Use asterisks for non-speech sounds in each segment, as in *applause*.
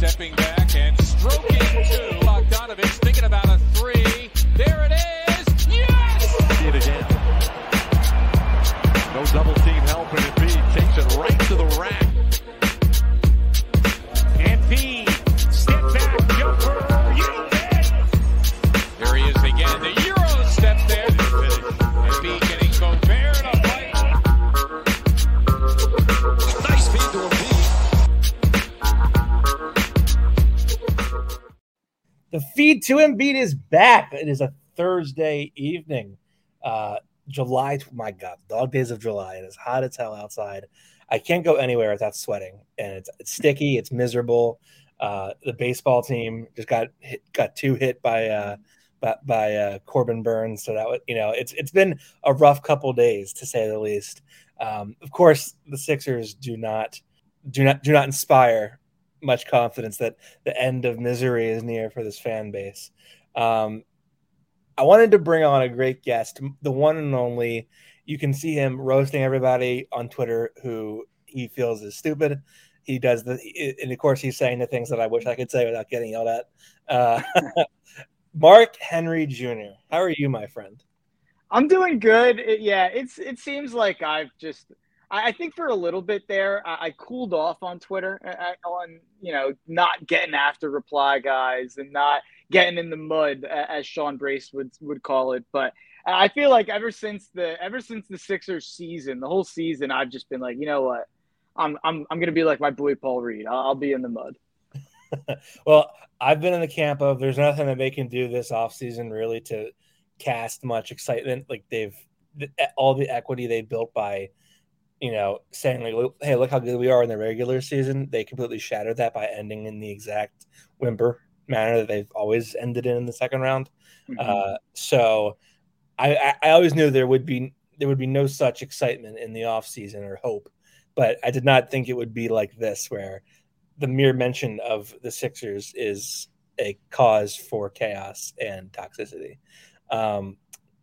stepping back and stroking two. Bogdanovich thinking about a three. There it is. Yes! See it again. No double team help, and Embiid takes it right to the rack. Feed to Embiid is back. It is a Thursday evening. Uh, July, my God, dog days of July. It is hot as hell outside. I can't go anywhere without sweating, and it's, it's sticky. It's miserable. Uh, the baseball team just got hit, got two hit by uh, by, by uh, Corbin Burnes, so that was you know it's it's been a rough couple days to say the least. Um, of course, the Sixers do not do not do not inspire much confidence that the end of misery is near for this fan base. Um, I wanted to bring on a great guest, the one and only. You can see him roasting everybody on Twitter who he feels is stupid. He does the, and of course, he's saying the things that I wish I could say without getting yelled at. Uh, *laughs* Mark Henry Jr., how are you, my friend? I'm doing good. It, yeah, it's it seems like I've just I, think for a little bit there I, cooled off on Twitter I, on you know not getting after reply guys and not getting in the mud as Sean Brace would would call it. But I feel like ever since the ever since the Sixers season, the whole season, I've just been like, you know what, I'm I'm I'm gonna be like my boy Paul Reed. I'll, I'll be in the mud. *laughs* well, I've been in the camp of there's nothing that they can do this offseason really to cast much excitement. Like they've all the equity they built by, you know, saying like, hey, look how good we are in the regular season. They completely shattered that by ending in the exact whimper manner that they've always ended in in the second round. Mm-hmm. Uh, so I, I always knew there would be there would be no such excitement in the off season or hope, but I did not think it would be like this where the mere mention of the Sixers is a cause for chaos and toxicity. Um,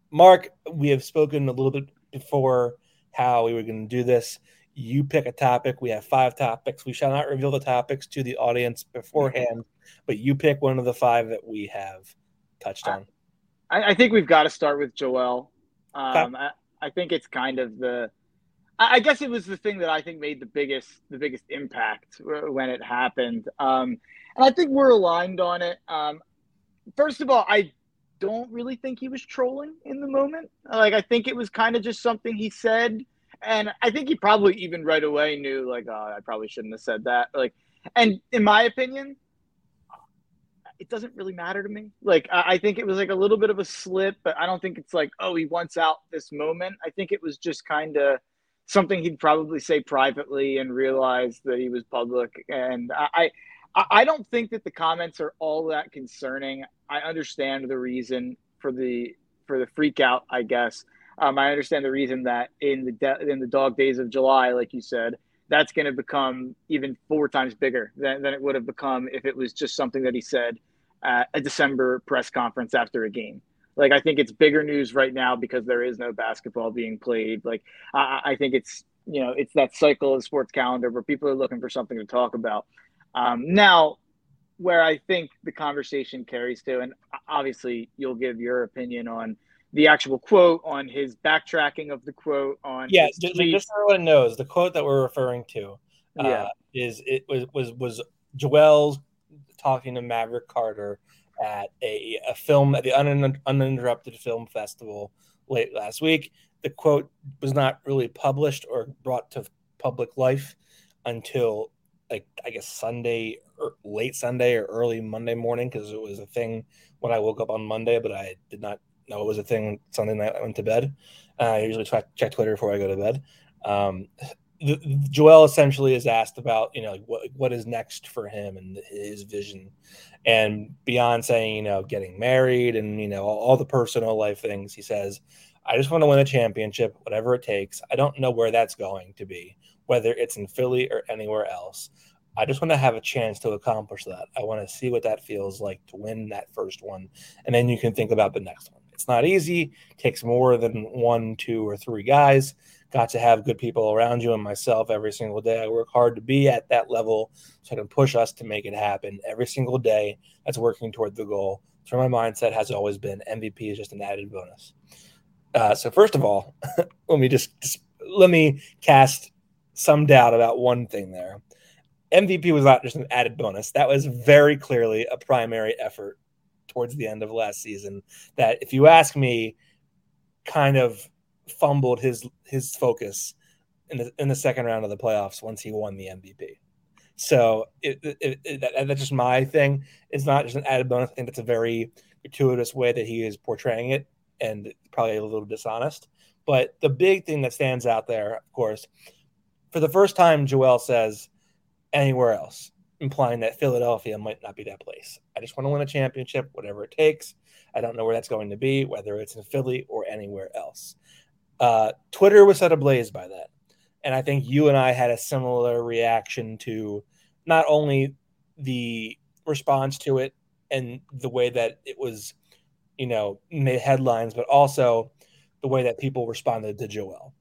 Mark, we have spoken a little bit before how we were going to do this. You pick a topic. We have five topics. We shall not reveal the topics to the audience beforehand, *laughs* but you pick one of the five that we have touched on. I, I think we've got to start with Joel. Um, I, I, think it's kind of the. I, guess it was the thing that I think made the biggest the biggest impact when it happened, um, and I think we're aligned on it. Um, first of all, I don't really think he was trolling in the moment. Like I think it was kind of just something he said, and I think he probably even right away knew like, oh, I probably shouldn't have said that. Like, and in my opinion, it doesn't really matter to me. Like I think it was like a little bit of a slip, but I don't think it's like oh he wants out this moment. I think it was just kind of something he'd probably say privately and realize that he was public. And I I don't think that the comments are all that concerning. I understand the reason for the for the freak out. I guess um, I understand the reason that in the de- in the dog days of July, like you said, that's going to become even four times bigger than, than it would have become if it was just something that he said at a December press conference after a game. Like, I think it's bigger news right now because there is no basketball being played. Like, I, I think it's, you know, it's that cycle of sports calendar where people are looking for something to talk about. Um, now, where I think the conversation carries to, and obviously you'll give your opinion on the actual quote, on his backtracking of the quote, on yeah, just, just so everyone knows the quote that we're referring to. Uh, yeah. is it was was was Joel's talking to Maverick Carter at a, a film at the Un- uninterrupted film festival late last week. The quote was not really published or brought to public life until like I guess Sunday or late Sunday or early Monday morning because it was a thing when I woke up on Monday, but I did not know it was a thing Sunday night I went to bed. Uh, I usually check, check Twitter before I go to bed. Um, the, Joel essentially is asked about you know like what what is next for him and his vision, and beyond saying you know getting married and you know all, all the personal life things, he says, "I just want to win a championship, whatever it takes. I don't know where that's going to be, whether it's in Philly or anywhere else. I just want to have a chance to accomplish that. I want to see what that feels like to win that first one, and then you can think about the next one. It's not easy. Takes more than one, two, or three guys. Got to have good people around you and myself every single day. I work hard to be at that level so I can push us to make it happen every single day. That's working toward the goal. So my mindset has always been MVP is just an added bonus. Uh, so first of all, *laughs* let me just, just let me cast some doubt about one thing there. MVP was not just an added bonus. That was very clearly a primary effort towards the end of last season. That, if you ask me, kind of fumbled his his focus in the in the second round of the playoffs once he won the MVP. So it, it, it, that, that's just my thing. It's not just an added bonus. I think that's a very gratuitous way that he is portraying it, and probably a little dishonest. But the big thing that stands out there, of course, for the first time, Joel says anywhere else, implying that Philadelphia might not be that place. I just want to win a championship, whatever it takes. I don't know where that's going to be, whether it's in Philly or anywhere else. Uh, Twitter was set ablaze by that. And I think you and I had a similar reaction to not only the response to it and the way that it was, you know, made headlines, but also the way that people responded to Joel.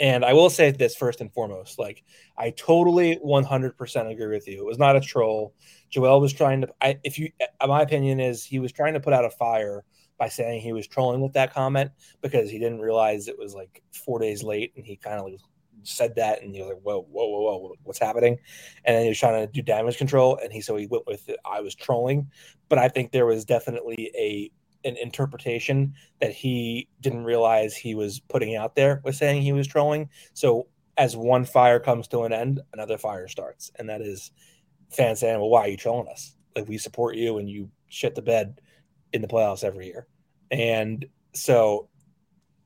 And I will say this first and foremost like, I totally 100% agree with you. It was not a troll. Joel was trying to, I, if you, uh, my opinion is he was trying to put out a fire by saying he was trolling with that comment because he didn't realize it was like four days late and he kind of like said that and he was like, whoa, whoa, whoa, whoa, what's happening? And then he was trying to do damage control and he so he went with it, I was trolling. But I think there was definitely a an interpretation that he didn't realize he was putting out there with saying he was trolling. So as one fire comes to an end, another fire starts, and that is fans saying, "Well, why are you trolling us? Like we support you, and you shit the bed in the playoffs every year." And so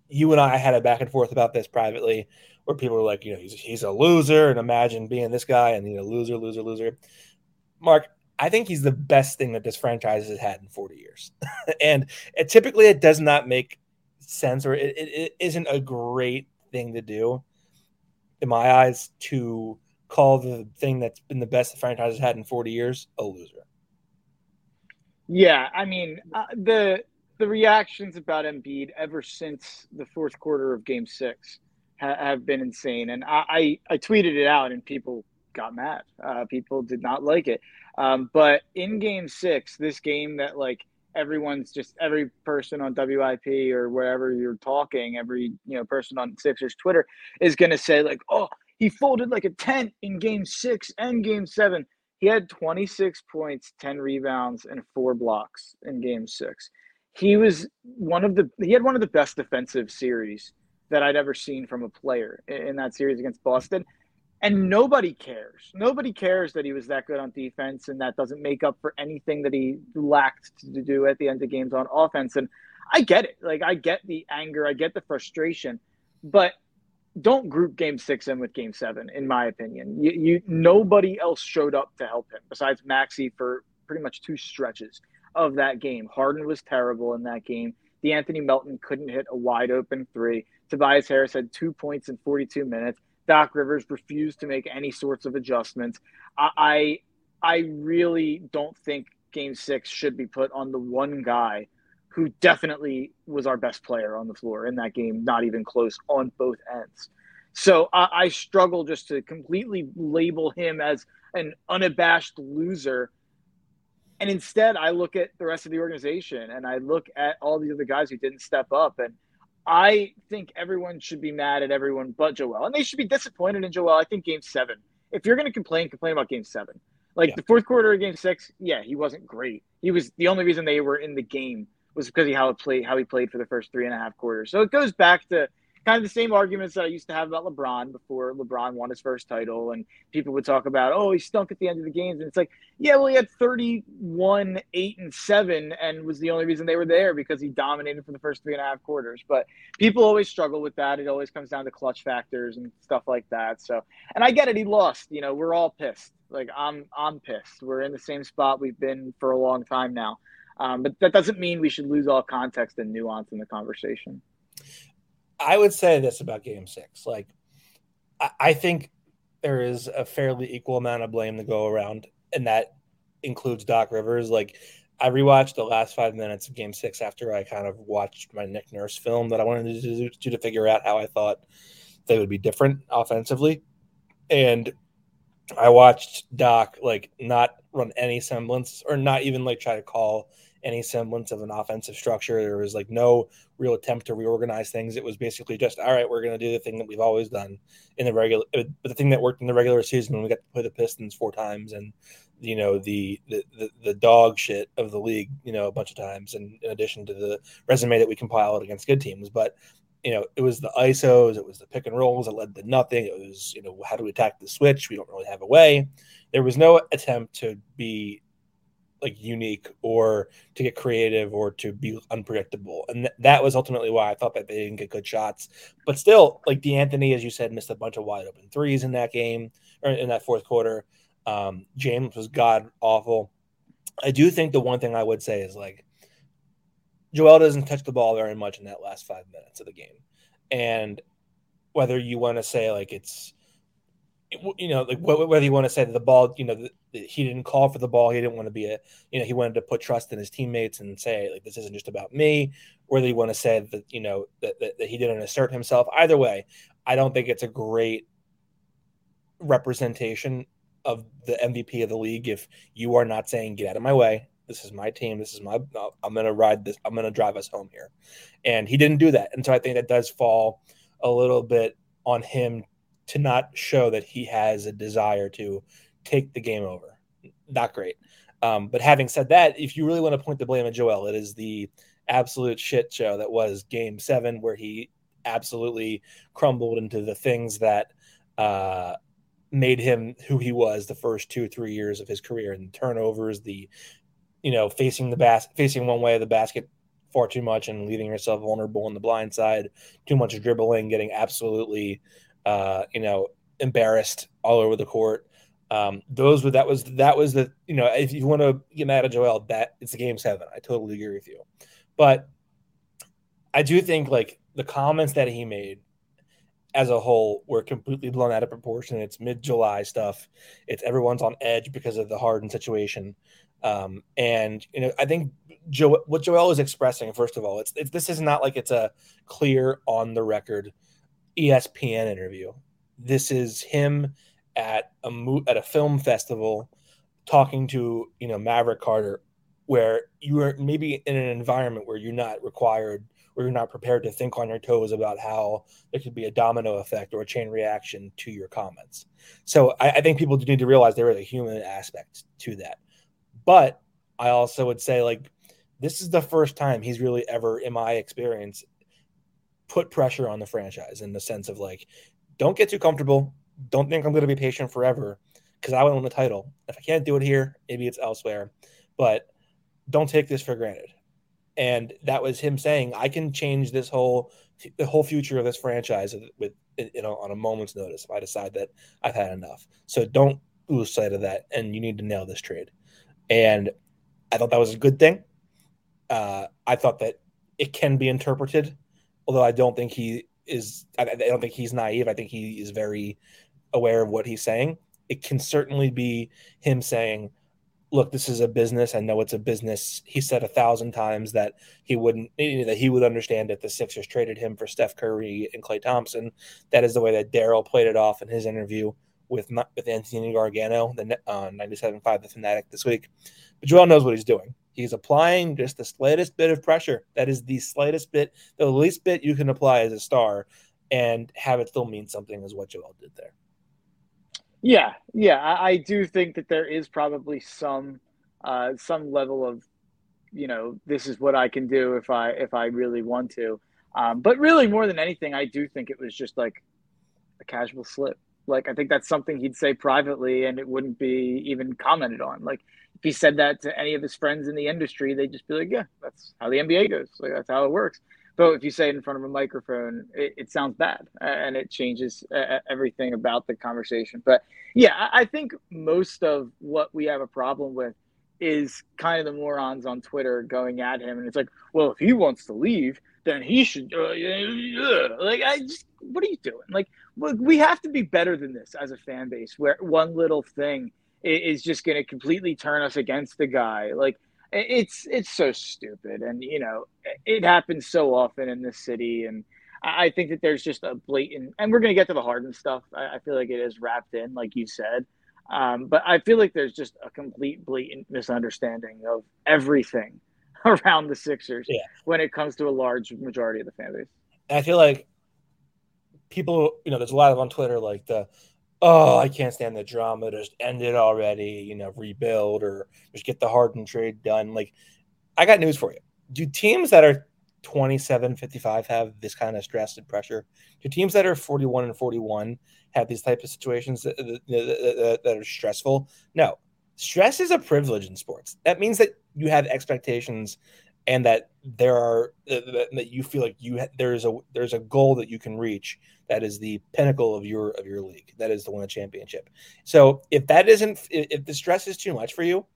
you and I had a back and forth about this privately, where people were like, "You know, he's he's a loser," and imagine being this guy and you know, loser, loser, loser. Mark, I think he's the best thing that this franchise has had in 40 years. *laughs* and it, typically it does not make sense or it, it, it isn't a great thing to do in my eyes to call the thing that's been the best the franchise has had in 40 years a loser. Yeah, I mean, uh, the the reactions about Embiid ever since the fourth quarter of game 6 ha- have been insane and I, I I tweeted it out and people got mad. Uh, people did not like it. Um, but in game six, this game that like everyone's just every person on WIP or wherever you're talking, every you know person on Sixers Twitter is gonna say like, oh, he folded like a tent in game six and game seven. He had 26 points, 10 rebounds, and four blocks in game six. He was one of the he had one of the best defensive series that I'd ever seen from a player in that series against Boston and nobody cares. Nobody cares that he was that good on defense, and that doesn't make up for anything that he lacked to do at the end of games on offense. And I get it. Like I get the anger, I get the frustration, but don't group Game Six in with Game Seven. In my opinion, you, you nobody else showed up to help him besides Maxey for pretty much two stretches of that game. Harden was terrible in that game. De'Anthony Melton couldn't hit a wide open three. Tobias Harris had two points in 42 minutes. Doc Rivers refused to make any sorts of adjustments. I, I, really don't think Game Six should be put on the one guy who definitely was our best player on the floor in that game, not even close on both ends. So I, I struggle just to completely label him as an unabashed loser. And instead, I look at the rest of the organization and I look at all the other guys who didn't step up. And I think everyone should be mad at everyone but Joel, and they should be disappointed in Joel. I think Game Seven. If you're going to complain, complain about Game Seven. Like yeah. the fourth quarter of Game Six, yeah, he wasn't great. He was the only reason they were in the game was because he how it played how he played for the first three and a half quarters. So it goes back to kind of the same arguments that I used to have about LeBron before LeBron won his first title. And people would talk about, oh, he stunk at the end of the games. And it's like, yeah, well, he had 31, 8, and 7, and was the only reason they were there because he dominated for the first three and a half quarters. But people always struggle with that. It always comes down to clutch factors and stuff like that. So, and I get it. He lost. You know, we're all pissed. Like, I'm, I'm pissed. We're in the same spot we've been for a long time now. Um, but that doesn't mean we should lose all context and nuance in the conversation. I would say this about Game Six. Like, I, I think there is a fairly equal amount of blame to go around, and that includes Doc Rivers. Like, I rewatched the last five minutes of Game Six after I kind of watched my Nick Nurse film that I wanted to do to, figure out how I thought they would be different offensively, and I watched Doc like not run any semblance or not even like try to call any semblance of an offensive structure. There was like no real attempt to reorganize things. It was basically just all right. We're going to do the thing that we've always done in the regular, uh, but the thing that worked in the regular season when we got to play the Pistons four times and you know the, the the the, dog shit of the league, you know, a bunch of times, and in addition to the resume that we compiled against good teams, but. You know, it was the ISOs, it was the pick and rolls that led to nothing. It was, you know, how do we attack the switch? We don't really have a way. There was no attempt to be like unique or to get creative or to be unpredictable. And th- that was ultimately why I thought that they didn't get good shots. But still, like De'Anthony, as you said, missed a bunch of wide open threes in that game or in that fourth quarter. Um, James was god awful. I do think the one thing I would say is like Joel doesn't touch the ball very much in that last five minutes of the game. And whether you want to say like it's you know, like whether you want to say that the ball, you know, he didn't call for the ball, he didn't want to be a, you know, he wanted to put trust in his teammates and say like this isn't just about me. Whether you want to say that you know that, that, that he didn't assert himself, either way, I don't think it's a great representation of the MVP of the league if you are not saying get out of my way. This is my team. This is my. I'm going to ride this. I'm going to drive us home here, and he didn't do that. And so I think that does fall a little bit on him to not show that he has a desire to take the game over. Not great. Um, but having said that, if you really want to point the blame at Joel, it is the absolute shit show that was Game Seven, where he absolutely crumbled into the things that uh, made him who he was the first two three years of his career, and turnovers, the you know facing the bas- facing one way of the basket far too much and leaving yourself vulnerable on the blind side, too much dribbling, getting absolutely uh, you know, embarrassed all over the court. Um, those were that was that was the you know if you want to get mad at Joel, that it's game seven. I totally agree with you, but I do think like the comments that he made as a whole were completely blown out of proportion. It's mid July stuff. It's everyone's on edge because of the Harden situation. Um, and you know, I think Joe, what Joel is expressing, first of all, it's, it's this is not like it's a clear on the record ESPN interview. This is him at a at a film festival talking to you know Maverick Carter, where you are maybe in an environment where you're not required or you're not prepared to think on your toes about how there could be a domino effect or a chain reaction to your comments. So I, I think people need to realize there is a human aspect to that. But I also would say like this is the first time he's really ever, in my experience, put pressure on the franchise in the sense of like, don't get too comfortable. Don't think I'm going to be patient forever because I want to win the title. If I can't do it here, maybe it's elsewhere. But don't take this for granted. And that was him saying, I can change this whole the whole future of this franchise with you know on a moment's notice if I decide that I've had enough. So don't lose sight of that, and you need to nail this trade. And I thought that was a good thing. Uh, I thought that it can be interpreted although I don't think he is. I, I don't think he's naive. I think he is very aware of what he's saying. It can certainly be him saying, "Look, this is a business. I know it's a business." He said a thousand times that he wouldn't that he would understand if the Sixers traded him for Steph Curry and Klay Thompson. That is the way that Daryl played it off in his interview with with Anthony Gargano, the uh, 97.5 The Fanatic this week. But Joel knows what he's doing. He's applying just the slightest bit of pressure. That is the slightest bit, the least bit you can apply as a star and have it still mean something, is what Joel did there. Yeah, yeah, I, I do think that there is probably some uh, some level of, you know, this is what I can do if I if I really want to. Um, but really, more than anything, I do think it was just like a casual slip. Like I think that's something he'd say privately, and it wouldn't be even commented on. Like if he said that to any of his friends in the industry, they'd just be like, "Yeah, that's how the NBA goes. Like that's how it works." But if you say it in front of a microphone, it, it sounds bad, and it changes uh, everything about the conversation. But yeah, I think most of what we have a problem with is kind of the morons on Twitter going at him, and it's like, well, if he wants to leave, then he should. Uh, like, I just, what are you doing? Like, we have to be better than this as a fan base, where one little thing is just going to completely turn us against the guy. Like, it's it's so stupid, and you know it happens so often in this city, and I think that there's just a blatant, and we're gonna get to the Harden stuff. I, I feel like it is wrapped in, like you said, um, but I feel like there's just a complete blatant misunderstanding of everything *laughs* around the Sixers Yeah. when it comes to a large majority of the fan base. And I feel like people, you know, there's a lot of on Twitter like the, oh, I can't stand the drama. Just end it already. You know, rebuild or just get the Harden trade done. Like, I got news for you. Do teams that are 27, 55 have this kind of stress and pressure? Do teams that are 41 and 41 have these type of situations that, that, that, are stressful? No. Stress is a privilege in sports. That means that you have expectations and that there are that, you feel like you there's a there's a goal that you can reach that is the pinnacle of your of your league. That is to win a championship. So if that isn't if, if the stress is too much for you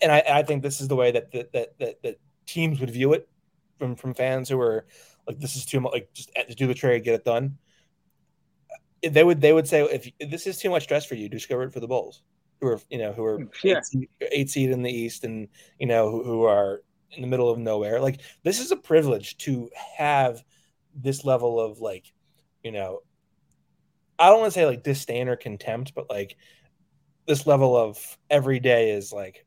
and i i think this is the way that that that, that, that teams would view it from from fans who are like this is too much like just, just do the trade get it done. They would they would say if, if this is too much stress for you just go for the bulls who are you know who are hmm, Yeah. eight, seed, eight seed in the east and you know who, who are in the middle of nowhere. Like this is a privilege to have this level of like you know i don't want to say like disdain or contempt but like this level of every day is like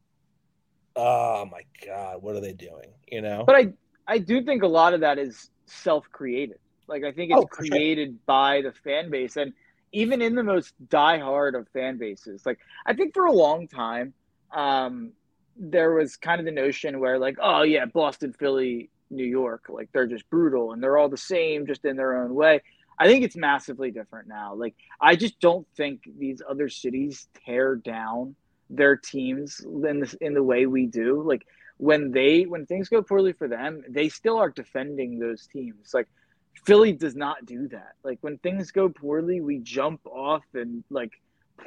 oh my god what are they doing you know But I I do think a lot of that is self-created. Like I think it's Oh, for sure. created by the fan base, and even in the most diehard of fan bases, like I think for a long time, um, there was kind of the notion where like, oh yeah, Boston, Philly, New York, like they're just brutal and they're all the same, just in their own way. I think it's massively different now. Like I just don't think these other cities tear down their teams in the, in the way we do. Like when they when things go poorly for them, they still are defending those teams. Like Philly does not do that. Like when things go poorly, we jump off and like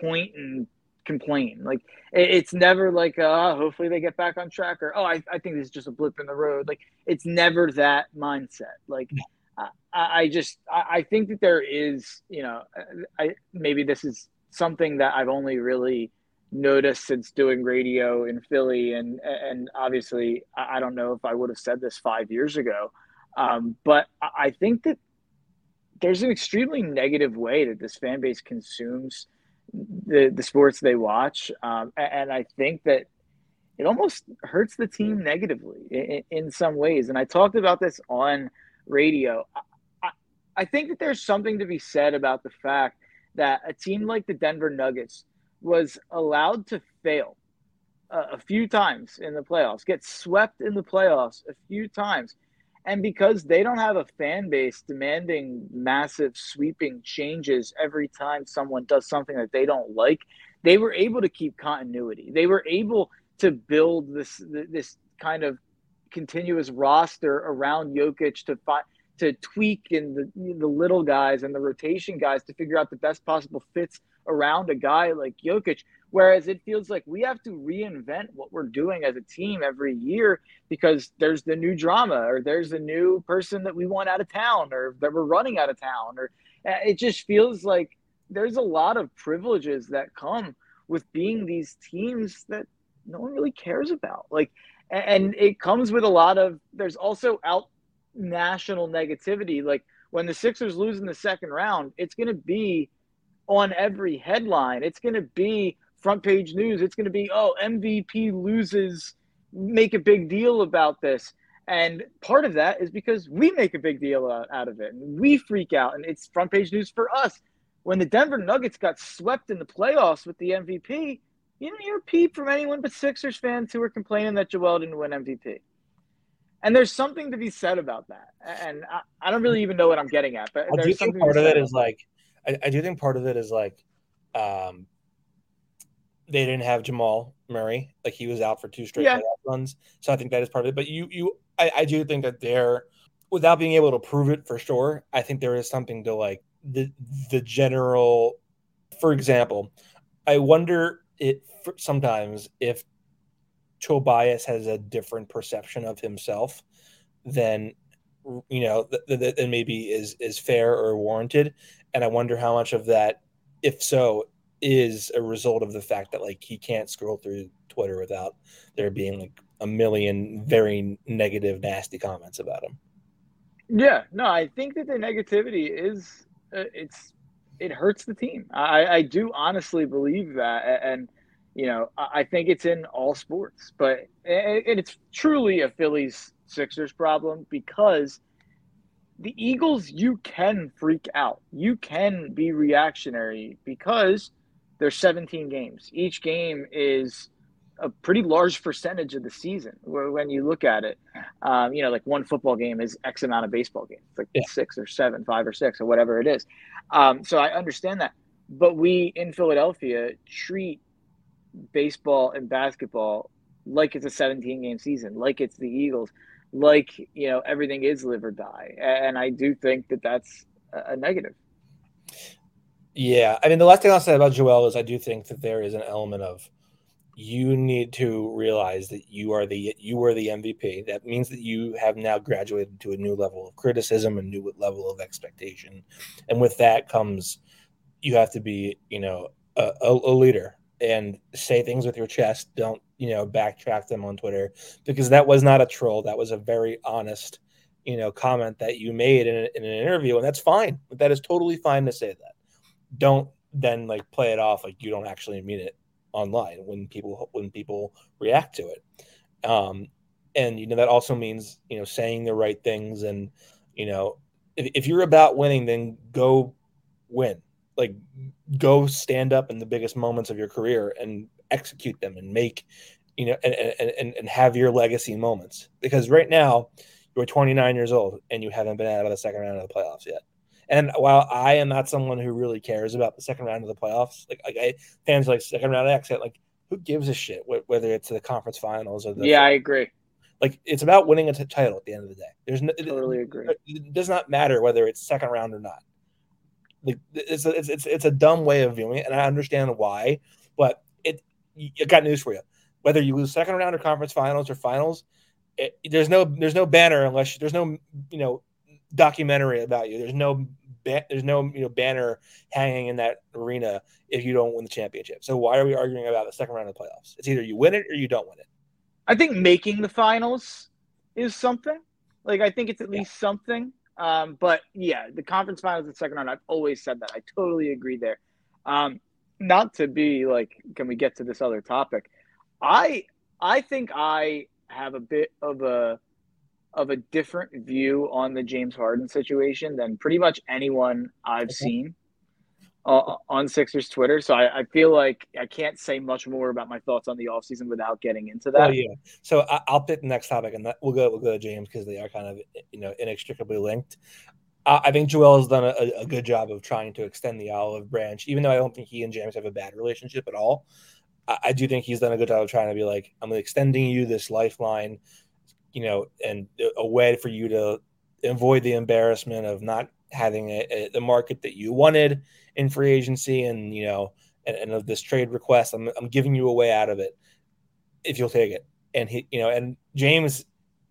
point and complain. Like it, it's never like uh hopefully they get back on track or oh I, I think this is just a blip in the road. Like it's never that mindset. Like I, just I, I think that there is you know I maybe this is something that I've only really noticed since doing radio in Philly, and and obviously I don't know if I would have said this five years ago, um, but I I think that there's an extremely negative way that this fan base consumes the the sports they watch, um, and I think that it almost hurts the team negatively in, in some ways. And I talked about this on radio. I, I, think that there's something to be said about the fact that a team like the Denver Nuggets was allowed to fail a, a few times in the playoffs, get swept in the playoffs a few times. And because they don't have a fan base demanding massive sweeping changes every time someone does something that they don't like, they were able to keep continuity. They were able to build this this kind of continuous roster around Jokic to find to tweak in the the little guys and the rotation guys to figure out the best possible fits around a guy like Jokic. Whereas it feels like we have to reinvent what we're doing as a team every year because there's the new drama or there's a new person that we want out of town or that we're running out of town or uh, it just feels like there's a lot of privileges that come with being these teams that no one really cares about. Like, and it comes with a lot of. There's also out national negativity. Like when the Sixers lose in the second round, it's going to be on every headline. It's going to be front page news. It's going to be oh MVP loses. Make a big deal about this. And part of that is because we make a big deal out, out of it and we freak out and it's front page news for us. When the Denver Nuggets got swept in the playoffs with the MVP, you didn't hear a peep from anyone but Sixers fans who were complaining that Joel didn't win MVP. And there's something to be said about that. And I, I don't really even know what I'm getting at, but I do think part of it is like I, I do think part of it is like um they didn't have Jamal Murray, like he was out for two straight Yeah. runs. So I think that is part of it. But you you I, I do think that they're without being able to prove it for sure, I think there is something to like the the general for example, I wonder it sometimes if Tobias has a different perception of himself than you know that th- maybe is is fair or warranted and i wonder how much of that if so is a result of the fact that like he can't scroll through Twitter without there being like a million very negative, nasty comments about him. Yeah, no, I think that the negativity is uh, it's it hurts the team. I, I do honestly believe that, and you know, I think it's in all sports, but and it's truly a Phillies Sixers problem because the Eagles, you can freak out, you can be reactionary because there's 17 games. Each game is a pretty large percentage of the season when you look at it. Um, you know, like one football game is X amount of baseball games, like yeah. six or seven, five or six, or whatever it is. Um, so I understand that. But we in Philadelphia treat baseball and basketball like it's a 17 game season, like it's the Eagles, like, you know, everything is live or die. And I do think that that's a negative. Yeah. I mean, the last thing I'll say about Joel is I do think that there is an element of, you need to realize that you are the you are the MVP. That means that you have now graduated to a new level of criticism, a new level of expectation, and with that comes you have to be you know a, a leader and say things with your chest. Don't you know backtrack them on Twitter because that was not a troll. That was a very honest you know comment that you made in, a, in an interview, and that's fine. That is totally fine to say that. Don't then like play it off like you don't actually mean it online when people when people react to it. Um, and you know that also means you know saying the right things and you know if, if you're about winning, then go win. Like go stand up in the biggest moments of your career and execute them and make you know and and, and have your legacy moments because right now you're 29 years old and you haven't been out of the second round of the playoffs yet and while I am not someone who really cares about the second round of the playoffs, like, like I, fans like second round exit, like who gives a shit whether it's the conference finals or the yeah, I agree. Like it's about winning a t- title at the end of the day. There's no, totally it, agree. It does not matter whether it's second round or not. Like it's a, it's it's it's a dumb way of viewing it, and I understand why. But it, I got news for you. Whether you lose second round or conference finals or finals, it, there's no there's no banner unless there's no you know documentary about you. There's no ba- there's no you know banner hanging in that arena if you don't win the championship. So why are we arguing about the second round of the playoffs? It's either you win it or you don't win it. I think making the finals is something. Like I think it's at least something. Um, but yeah, the conference finals, the second round. I've always said that. I totally agree there. Um, not to be like, can we get to this other topic? I I think I have a bit of a of a different view on the James Harden situation than pretty much anyone I've seen uh, on Sixers Twitter. So I, I, feel like I can't say much more about my thoughts on the offseason without getting into that. Oh, yeah. So I, will pick the next topic, and that, we'll go we'll go to James because they are kind of you know inextricably linked. Uh, I think Joel has done a, a, good job of trying to extend the olive branch, even though I don't think he and James have a bad relationship at all. I, I do think he's done a good job of trying to be like, I'm extending you this lifeline you know, and a way for you to avoid the embarrassment of not having a, a, the market that you wanted in free agency and, you know, and, and of this trade request. I'm, I'm giving you a way out of it if you'll take it. And he, you know, and James,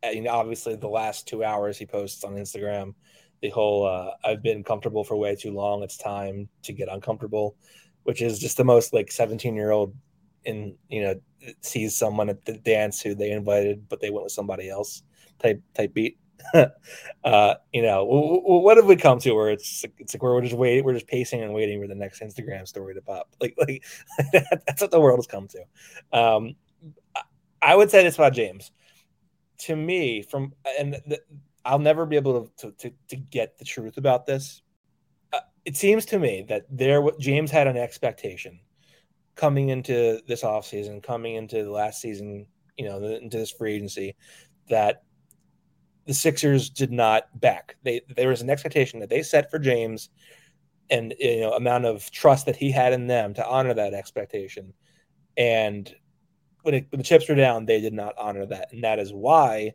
uh, you know, obviously the last two hours he posts on Instagram, the whole uh, I've been comfortable for way too long. It's time to get uncomfortable, which is just the most like 17 year old in you know sees someone at the dance who they invited, but they went with somebody else type type beat. *laughs* uh, you know, what have we come to where it's it's like we're just waiting, we're just pacing and waiting for the next Instagram story to pop. *laughs* Like like *laughs* that's what the world has come to. Um, I would say this about James. To me, from and the, I'll never be able to, to to get the truth about this. Uh, it seems to me that there James had an expectation coming into this offseason, coming into the last season, you know, into this free agency, that the Sixers did not back. They there was an expectation that they set for James and you know amount of trust that he had in them to honor that expectation. And when, it, when the chips were down, they did not honor that, and that is why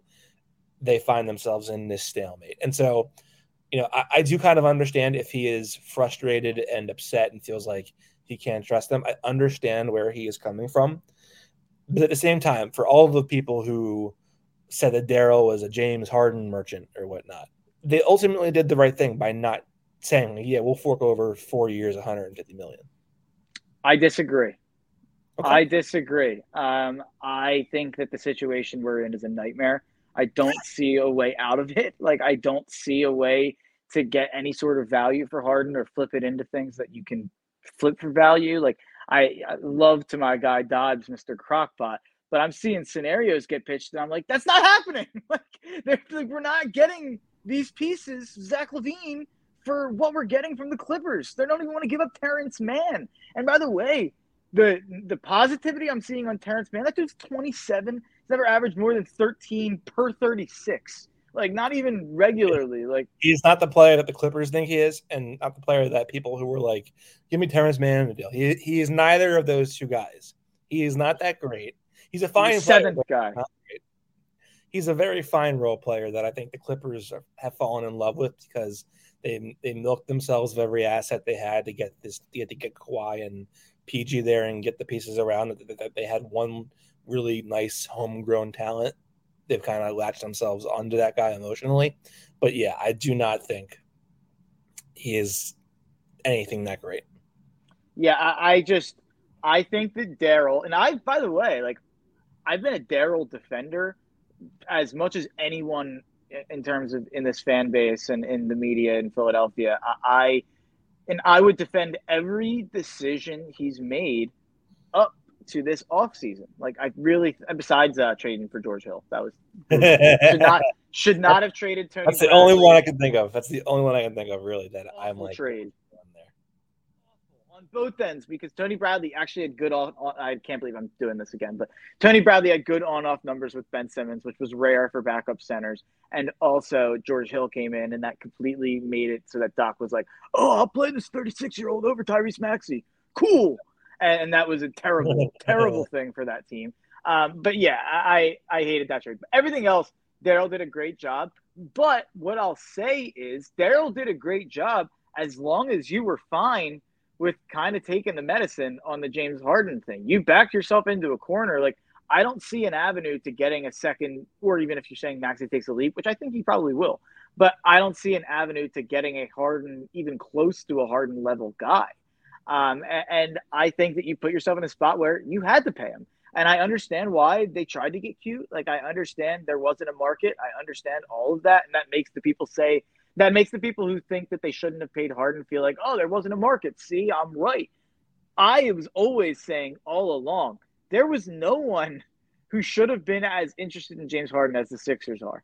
they find themselves in this stalemate. And so, you know, I, I do kind of understand if he is frustrated and upset and feels like he can't trust them. I understand where he is coming from. But at the same time, for all of the people who said that Daryl was a James Harden merchant or whatnot, they ultimately did the right thing by not saying, yeah, we'll fork over four years, 150 million. I disagree. Okay. I disagree. Um, I think that the situation we're in is a nightmare. I don't *laughs* see a way out of it. Like I don't see a way to get any sort of value for Harden or flip it into things that you can flip for value. Like I, I mm-hmm. love to my guy Dobbs, Mr. Crockpot, but I'm seeing scenarios get pitched and I'm like, that's not happening. *laughs* like, like we're not getting these pieces, Zach LaVine for what we're getting from the Clippers. They don't even want to give up Terance Mann. And by the way, the the positivity I'm seeing on Terance Mann, that dude's 27. He's never averaged more than 13 per 36. Like not even regularly. Like he's not the player that the Clippers think he is, and not the player that people who were like, "Give me Terance Mann the deal." He he is neither of those two guys. He is not that great. He's a fine he's seventh player, guy. He's a very fine role player that I think the Clippers have fallen in love with because they they milked themselves of every asset they had to get this to get to get Kawhi and PG there and get the pieces around that, that they had one really nice homegrown talent. They've kind of latched themselves onto that guy emotionally. But yeah, I do not think he is anything that great. Yeah, I, I just I think that Daryl and I by the way, like I've been a Daryl defender as much as anyone in terms of in this fan base and in the media in Philadelphia. I, I and I would defend every decision he's made up to this offseason. Like I really, besides uh, trading for George Hill, that was *laughs* should not should not have traded Tony. That's the only one I can think of. That's the only one I can think of really that Awful I'm like trade on both ends because Tony Bradley actually had good on. I can't believe I'm doing this again, but Tony Bradley had good on-off numbers with Ben Simmons, which was rare for backup centers, and also George Hill came in, and that completely made it so that Doc was like, "Oh, I'll play this 36-year-old over Tyrese Maxey, cool," and, and that was a terrible, *laughs* terrible thing for that team. Um, but yeah, I I hated that trade. But everything else, Daryl did a great job. But what I'll say is Daryl did a great job as long as you were fine with kind of taking the medicine on the James Harden thing. You backed yourself into a corner. Like, I don't see an avenue to getting a second, or even if you're saying Maxey takes a leap, which I think he probably will, but I don't see an avenue to getting a Harden, even close to a Harden level guy. Um, and, and I think that you put yourself in a spot where you had to pay him. And I understand why they tried to get cute. Like, I understand there wasn't a market. I understand all of that. And that makes the people say, that makes the people who think that they shouldn't have paid Harden feel like, oh, there wasn't a market. See, I'm right. I was always saying all along, there was no one who should have been as interested in James Harden as the Sixers are.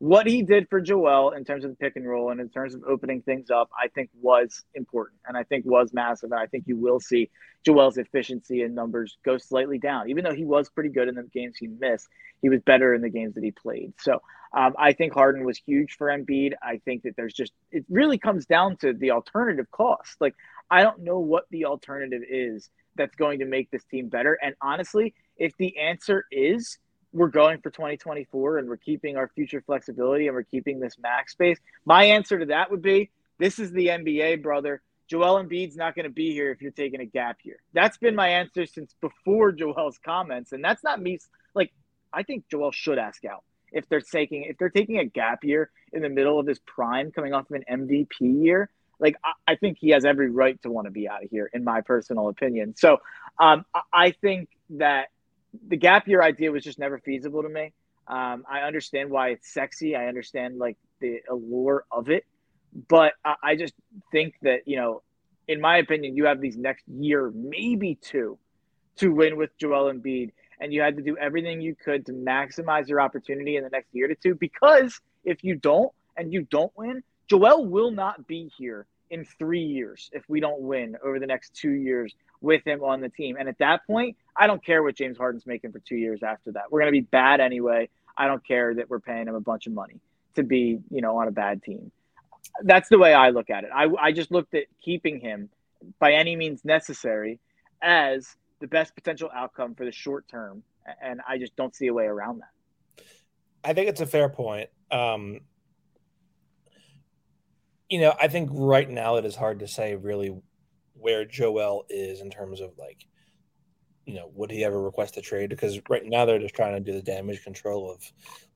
What he did for Joel in terms of the pick and roll and in terms of opening things up, I think was important and I think was massive. And I think you will see Joel's efficiency and numbers go slightly down. Even though he was pretty good in the games he missed, he was better in the games that he played. So um, I think Harden was huge for Embiid. I think that there's just, it really comes down to the alternative cost. Like, I don't know what the alternative is that's going to make this team better. And honestly, if the answer is we're going for 2024 and we're keeping our future flexibility and we're keeping this max space, my answer to that would be this is the NBA, brother. Joel Embiid's not going to be here if you're taking a gap year. That's been my answer since before Joel's comments. And that's not me. Like, I think Joel should ask out if they're taking if they're taking a gap year in the middle of his prime, coming off of an MVP year. Like I, I think he has every right to want to be out of here, in my personal opinion. So um, I, I think that the gap year idea was just never feasible to me. Um, I understand why it's sexy. I understand like the allure of it, but I, I just think that you know, in my opinion, you have these next year, maybe two, to win with Joel Embiid and you had to do everything you could to maximize your opportunity in the next year to two. Because if you don't and you don't win, Joel will not be here in three years if we don't win over the next two years with him on the team. And at that point, I don't care what James Harden's making for two years after that. We're going to be bad anyway. I don't care that we're paying him a bunch of money to be, you know, on a bad team. That's the way I look at it. I, I just looked at keeping him by any means necessary as the best potential outcome for the short term. And I just don't see a way around that. I think it's a fair point. Um, you know, I think right now it is hard to say really where Joel is in terms of like, you know, would he ever request a trade? Because right now they're just trying to do the damage control of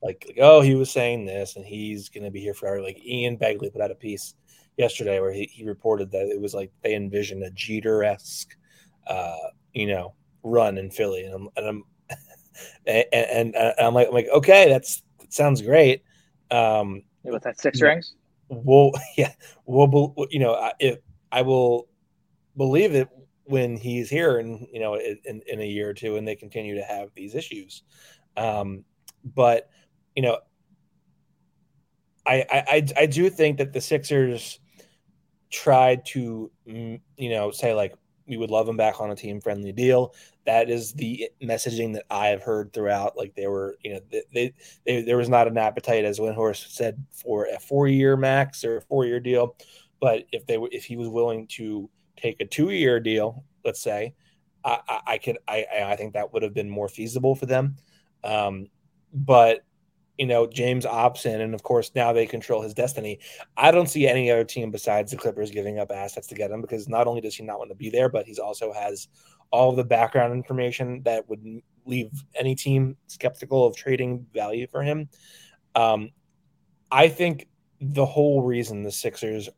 like, like oh, he was saying this and he's going to be here forever. Like Ian Begley put out a piece yesterday where he, he reported that it was like they envisioned a Jeter esque uh, you know, run in Philly, and I'm and I'm *laughs* and, and, and I'm like I'm like okay, that's that sounds great. Um, with that six rings, we'll *laughs* yeah, we'll you know if I will believe it when he's here and you know in, in a year or two and they continue to have these issues. Um but you know I, I i do think that the sixers tried to you know say like we would love him back on a team friendly deal. That is the messaging that i have heard throughout. Like they were you know they, they, there was not an appetite as Windhorst said for a four year max or a four year deal. But if they if he was willing to take a two year deal, let's say, I, I, I could I I think that would have been more feasible for them. Um, but you know, James opts and of course now they control his destiny. I don't see any other team besides the Clippers giving up assets to get him because not only does he not want to be there, but he's also has all the background information that would leave any team skeptical of trading value for him. Um, I think the whole reason the Sixers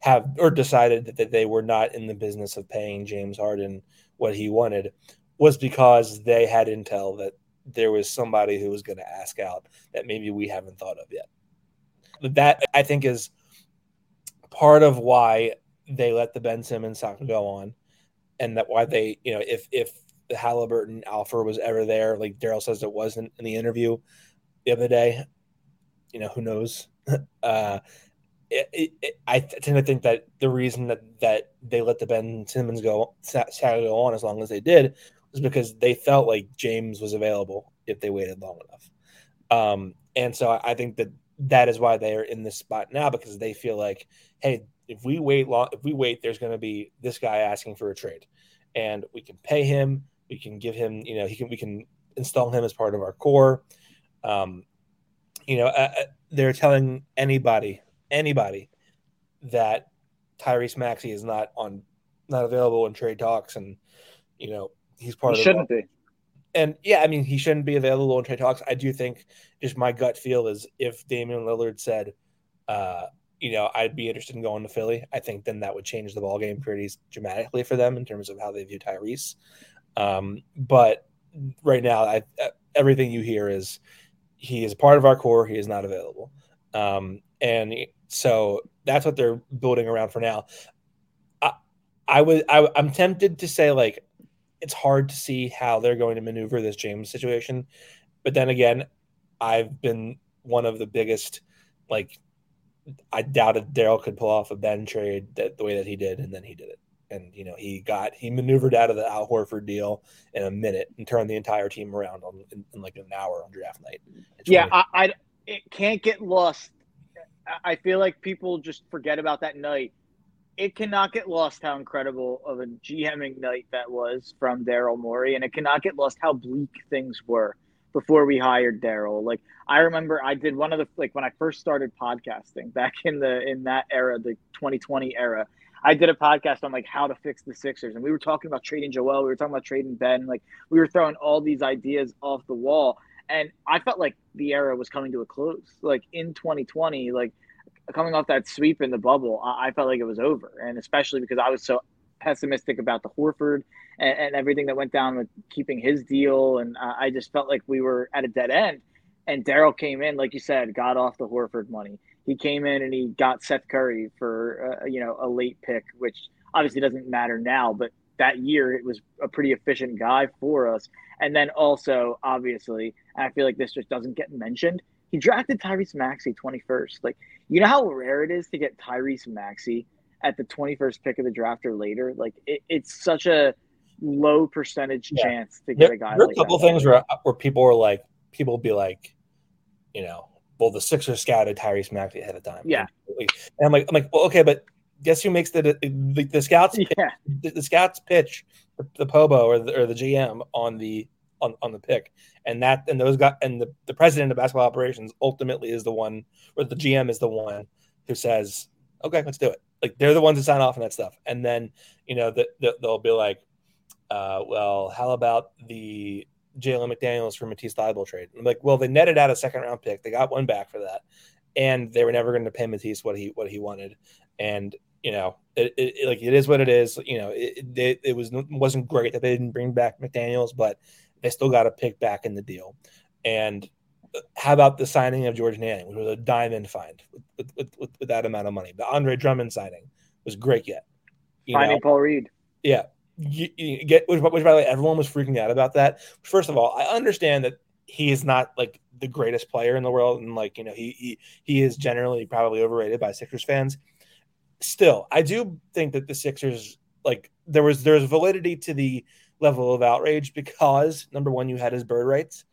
have or decided that they were not in the business of paying James Harden what he wanted was because they had intel that there was somebody who was going to ask out that maybe we haven't thought of yet. That I think is part of why they let the Ben Simmons talk go on, and that why they, you know, if if the Halliburton offer was ever there, like Daryl says it wasn't in the interview the other day, you know, who knows? *laughs* uh, it, it, I tend to think that the reason that, that they let the Ben Simmons go go on as long as they did was because they felt like James was available if they waited long enough. Um, and so I, think that that is why they are in this spot now because they feel like, hey, if we wait long, if we wait, there's going to be this guy asking for a trade, and we can pay him. We can give him, you know, he can we can install him as part of our core. Um, you know, uh, uh they're telling anybody anybody that Tyrese Maxey is not on not available in trade talks and you know he's part he of shouldn't be. And yeah, I mean he shouldn't be available in trade talks. I do think just my gut feel is if Damian Lillard said uh you know, I'd be interested in going to Philly. I think then that would change the ball game pretty dramatically for them in terms of how they view Tyrese. Um, but right now, I, everything you hear is he is part of our core. He is not available, um, and so that's what they're building around for now. I, I would I, I'm tempted to say like it's hard to see how they're going to maneuver this James situation, but then again, I've been one of the biggest like I doubted Daryl could pull off a Ben trade that the way that he did, and then he did it. And you know he got he maneuvered out of the Al Horford deal in a minute and turned the entire team around on in, in like an hour on draft night. yeah, I, I it can't get lost I feel like people just forget about that night. It cannot get lost how incredible of a GMing night that was from Daryl Morey, and it cannot get lost how bleak things were before we hired Daryl. Like I remember, I did one of the like when I first started podcasting back in the in that era, the 2020 era. I did a podcast on like how to fix the Sixers, and we were talking about trading Joel. We were talking about trading Ben. Like we were throwing all these ideas off the wall and I felt like the era was coming to a close. Like in 2020, like coming off that sweep in the bubble, I, I felt like it was over, and especially because I was so pessimistic about the Horford and, and everything that went down with keeping his deal, and uh, I just felt like we were at a dead end. And Daryl came in, like you said, got off the Horford money. He came in and he got Seth Curry for uh, you know a late pick, which obviously doesn't matter now, but that year it was a pretty efficient guy for us. And then also, obviously, I feel like this just doesn't get mentioned. He drafted Tyrese Maxey 21st. Like, you know how rare it is to get Tyrese Maxey at the 21st pick of the draft or later? Like, it, it's such a low percentage yeah. chance to get there, a guy there like a couple that. things where, where people are like, people will be like, you know, well, the Sixers scouted Tyrese Maxey ahead of time. Yeah. And I'm like, I'm like, well, okay, but guess who makes the the, the scouts *laughs* yeah. pitch, the, the, scouts pitch the, the Pobo or the, or the GM on the on, on the pick. And that and those got and the, the president of basketball operations ultimately is the one or the GM is the one who says okay let's do it. Like they're the ones that sign off on that stuff. And then you know that the, they'll be like uh, well how about the Jalen McDaniels for Matisse Thybulle trade? I'm like well they netted out a second round pick. They got one back for that. And they were never going to pay Matisse what he what he wanted. And you know, it, it, it, like it is what it is. You know, it, it, it was wasn't great that they didn't bring back McDaniel's, but they still got a pick back in the deal. And how about the signing of George Niang, which was a diamond find with, with, with, with that amount of money? The Andre Drummond signing was great yet. You Finding know? Paul Reed. Yeah. You, you get which, which, by the way, everyone was freaking out about that. First of all, I understand that he is not like the greatest player in the world, and like you know, he he he is generally probably overrated by Sixers fans still, I do think that the Sixers like there was there's validity to the level of outrage because number one, you had his bird rights,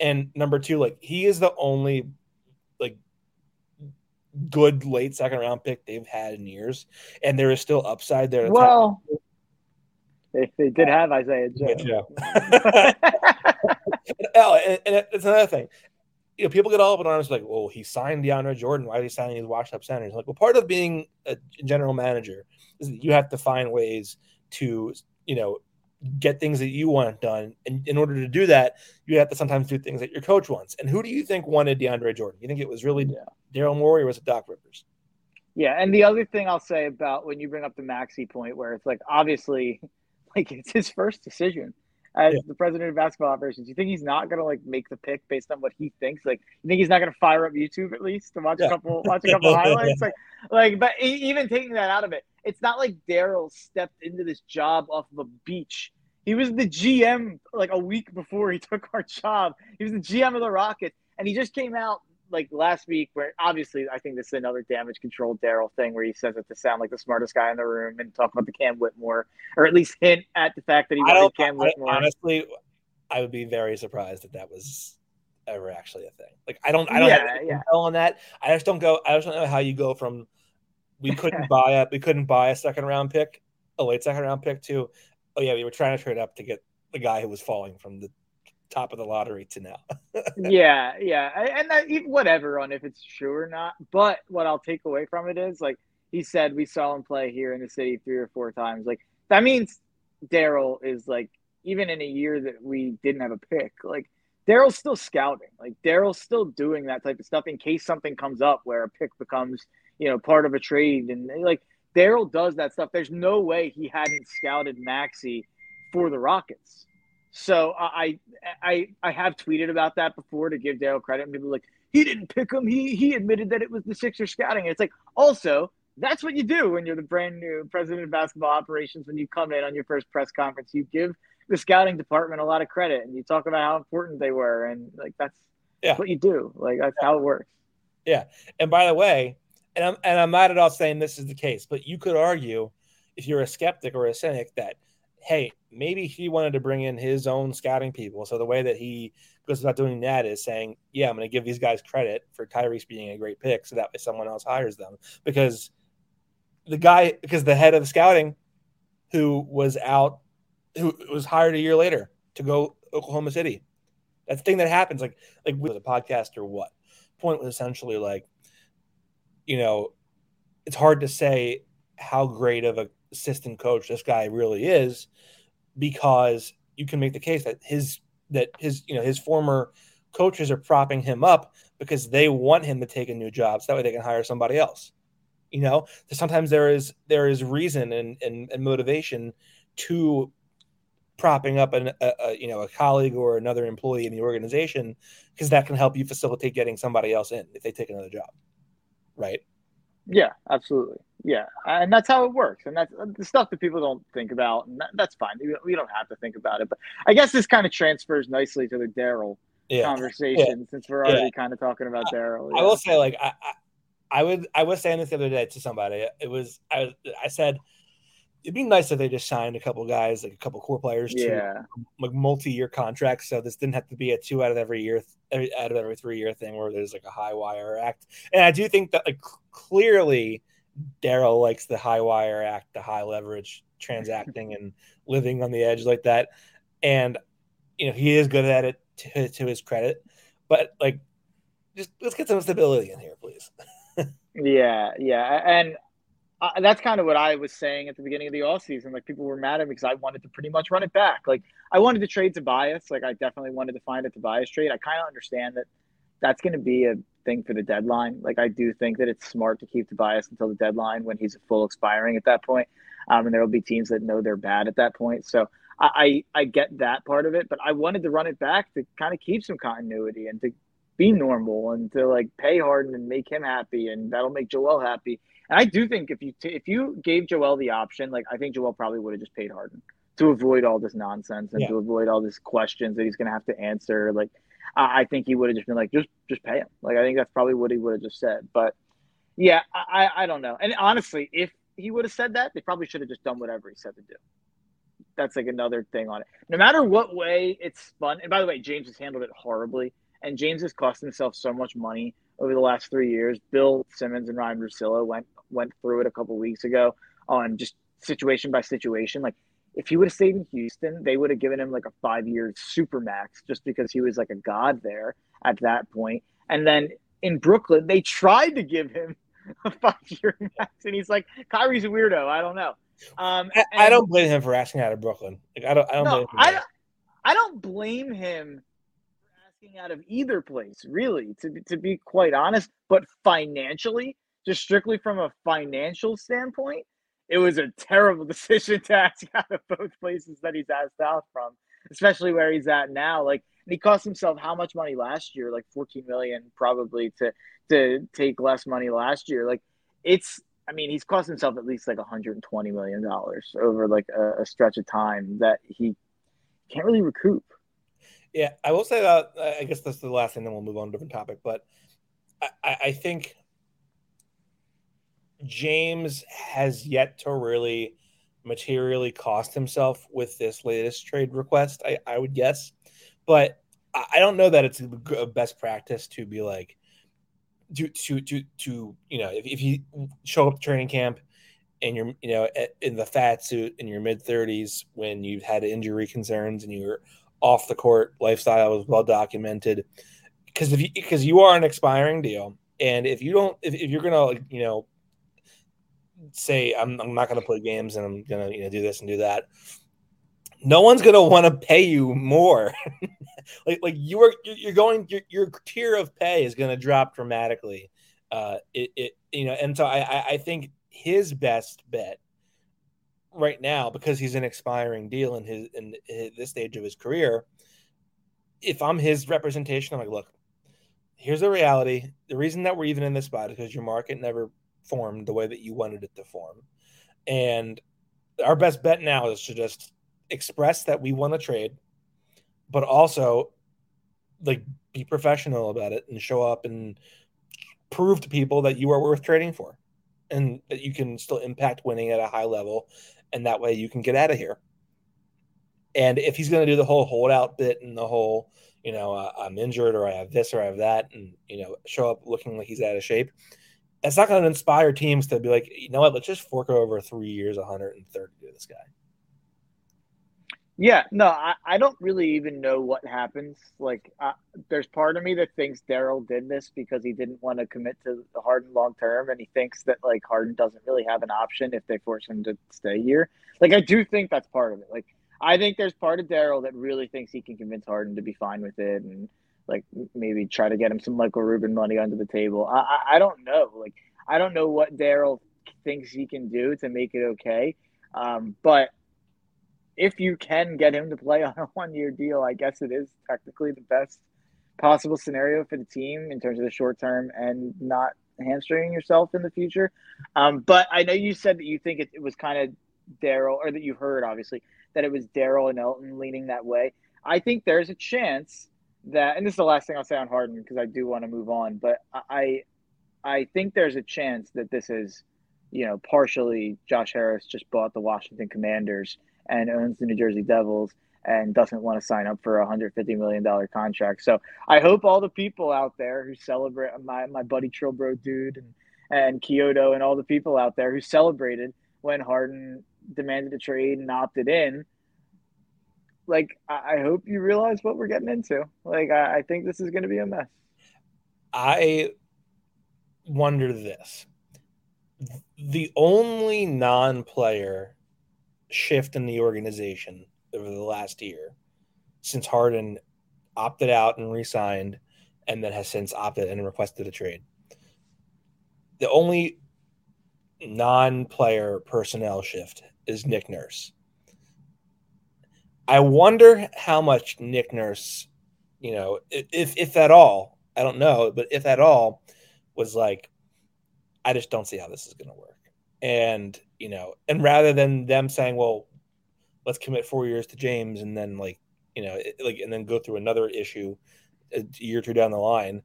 and number two, like he is the only like good late second round pick they've had in years, and there is still upside there. Well, they, they did have Isaiah Joe. *laughs* oh, and, and it's another thing you know, people get all up in arms like, well, he signed DeAndre Jordan. Why is he signing these washed up centers? Like, well, part of being a general manager is that you have to find ways to, you know, get things that you want done. And in order to do that, you have to sometimes do things that your coach wants. And who do you think wanted DeAndre Jordan? You think it was really yeah. Daryl Morey or was it Doc Rivers? Yeah. And the other thing I'll say about when you bring up the Maxey point, where it's like, obviously, *laughs* like it's his first decision as yeah. the president of basketball operations, you think he's not gonna like make the pick based on what he thinks? Like, you think he's not gonna fire up YouTube at least to watch yeah. a couple watch a couple *laughs* highlights? Like, like, but even taking that out of it, it's not like Daryl stepped into this job off of a beach. He was the GM like a week before he *laughs* took our job. He was the GM of the Rockets, and he just came out like last week, where obviously I think this is another damage control Daryl thing where he says it to sound like the smartest guy in the room and talk about the Cam Whitmore, or at least hint at the fact that he wanted Cam Whitmore. honestly, I would be very surprised if that was ever actually a thing. Like I don't, I don't yeah, yeah. on that. I just don't go. I just don't know how you go from we couldn't *laughs* buy a we couldn't buy a second round pick, a late second round pick to oh yeah, we were trying to trade up to get the guy who was falling from the top of the lottery to now. *laughs* yeah, yeah, and that, whatever on if it's true or not. But what I'll take away from it is like he said, we saw him play here in the city three or four times. Like that means Daryl is like even in a year that we didn't have a pick, like Daryl's still scouting. Like Daryl's still doing that type of stuff in case something comes up where a pick becomes you know part of a trade and like Daryl does that stuff. There's no way he hadn't scouted Maxey for the Rockets. So I I I have tweeted about that before to give Daryl credit. And people like he didn't pick him. He he admitted that it was the Sixers scouting. it's like also that's what you do when you're the brand new president of basketball operations. When you come in on your first press conference, you give the scouting department a lot of credit and you talk about how important they were and like that's yeah. what you do. Like that's yeah. how it works. Yeah. And by the way, and I'm and I'm not at all saying this is the case, but you could argue if you're a skeptic or a cynic that hey, maybe he wanted to bring in his own scouting people. So the way that he goes about doing that is saying, yeah, I'm going to give these guys credit for Tyrese being a great pick, so that way someone else hires them because the guy, because the head of scouting, who was out, who was hired a year later to go Oklahoma City. That's the thing that happens. Like, like with a podcast or what? Point was essentially like, you know, it's hard to say how great of a assistant coach this guy really is because you can make the case that his that his you know his former coaches are propping him up because they want him to take a new job so that way they can hire somebody else. You know sometimes there is there is reason and, and, and motivation to propping up an, a, a, you know a colleague or another employee in the organization because that can help you facilitate getting somebody else in if they take another job right yeah, absolutely. Yeah, and that's how it works, and that's uh, the stuff that people don't think about, and that, that's fine. We don't have to think about it, but I guess this kind of transfers nicely to the Daryl yeah. conversation yeah. since we're already yeah. kind of talking about Daryl. I will say, like, I, I, I would, I was saying this the other day to somebody. It was, I, I said it'd be nice if they just signed a couple guys, like a couple core players, yeah, to like multi-year contracts. So this didn't have to be a two out of every year, out of every three year thing where there's like a high wire act. And I do think that like clearly Daryl likes the high wire act, the high leverage transacting and living on the edge like that. And you know he is good at it to, to his credit, but like just let's get some stability in here, please. *laughs* yeah, yeah, and uh, that's kind of what I was saying at the beginning of the off season. Like people were mad at me because I wanted to pretty much run it back. Like I wanted to trade Tobias. Like I definitely wanted to find a Tobias trade. I kind of understand that that's going to be a thing for the deadline. Like I do think that it's smart to keep Tobias until the deadline when he's full expiring at that point. Um, and there will be teams that know they're bad at that point. So I, I get that part of it, but I wanted to run it back to kind of keep some continuity and to be normal and to like pay Harden and make him happy, and that'll make Joel happy. And I do think if you t- if you gave Joel the option, like I think Joel probably would have just paid Harden to avoid all this nonsense and yeah. to avoid all these questions that he's going to have to answer. Like I think he would have just been like, just just pay him. Like I think that's probably what he would have just said. But yeah, I I don't know. And honestly, if he would have said that, they probably should have just done whatever he said to do. That's like another thing on it. No matter what way it's spun, and by the way, James has handled it horribly, and James has cost himself so much money over the last three years. Bill Simmons and Ryen Russillo went went through it a couple weeks ago on just situation by situation. Like if he would have stayed in Houston, they would have given him like a five year super max just because he was like a god there at that point. And then in Brooklyn, they tried to give him *laughs* a five year max, and he's like, Kyrie's a weirdo. I don't know. Um, I, I, don't blame him for asking out of Brooklyn. Like, I don't. I don't. No, I, don't I don't blame him asking out of either place, really. To to be quite honest, but financially, just strictly from a financial standpoint, it was a terrible *laughs* decision to ask out of both places that he's asked out from, especially where he's at now. Like, he cost himself how much money last year? Like 14 million, probably to to take less money last year. Like, it's. I mean, he's cost himself at least like 120 million dollars over like a, a stretch of time that he can't really recoup. Yeah, I will say that. Uh, I guess that's the last thing. Then we'll move on to a different topic. But I, I think James has yet to really materially cost himself with this latest trade request. I, I would guess, but I don't know that it's a best practice to be like to to to to you know if, if you show up to training camp and you're you know in the fat suit in your mid 30s when you've had injury concerns and you're off the court lifestyle was well documented because if you because you are an expiring deal and if you don't if, if you're gonna you know say I'm, I'm not to play games and I'm to you know do this and do that, no one's to want to pay you more. *laughs* like like you are you're going your, your tier of pay is to drop dramatically. Uh, it, it you know, and so I I think his best bet right now because he's an expiring deal in his in his, this stage of his career. If I'm his representation, I'm like, look, here's the reality. The reason that we're even in this spot is because your market never formed the way that you wanted it to form. And our best bet now is to just express that we want to trade, but also like be professional about it and show up and prove to people that you are worth trading for and that you can still impact winning at a high level and that way you can get out of here. And if he's going to do the whole holdout bit and the whole, you know, uh, I'm injured or I have this or I have that, and you know, show up looking like he's out of shape, it's not going to inspire teams to be like, you know what, let's just fork over three years, 130 to this guy. Yeah, no, I, I don't really even know what happens. Like, uh, there's part of me that thinks Daryl did this because he didn't want to commit to Harden long term, and he thinks that like Harden doesn't really have an option if they force him to stay here. Like, I do think that's part of it. Like, I think there's part of Daryl that really thinks he can convince Harden to be fine with it, and like maybe try to get him some Michael Rubin money under the table. I, I, I don't know. Like I don't know what Daryl thinks he can do to make it okay. Um, but if you can get him to play *laughs* on a one year deal, I guess it is technically the best possible scenario for the team in terms of the short term and not hamstringing yourself in the future. Um, but I know you said that you think it, it was kind of Daryl, or that you heard obviously that it was Daryl and Elton leaning that way. I think there's a chance that, and this is the last thing I'll say on Harden because I do want to move on, but I, I think there's a chance that this is, you know, partially Josh Harris just bought the Washington Commanders and owns the New Jersey Devils and doesn't want to sign up for a hundred fifty million dollar contract. So I hope all the people out there who celebrate my my buddy Trilbro dude and and Kyoto and all the people out there who celebrated when Harden demanded a trade and opted in like I, hope you realize what we're getting into. Like I, I think this is going to be a mess. I wonder this: the only non-player shift in the organization over the last year, since Harden opted out and resigned, and then has since opted and requested a trade. The only non-player personnel shift is Nick Nurse. I wonder how much Nick Nurse, you know, if if at all, I don't know, but if at all, was like, I just don't see how this is going to work. And you know, and rather than them saying, well, let's commit four years to James, and then like, you know, like, and then go through another issue a year or two down the line,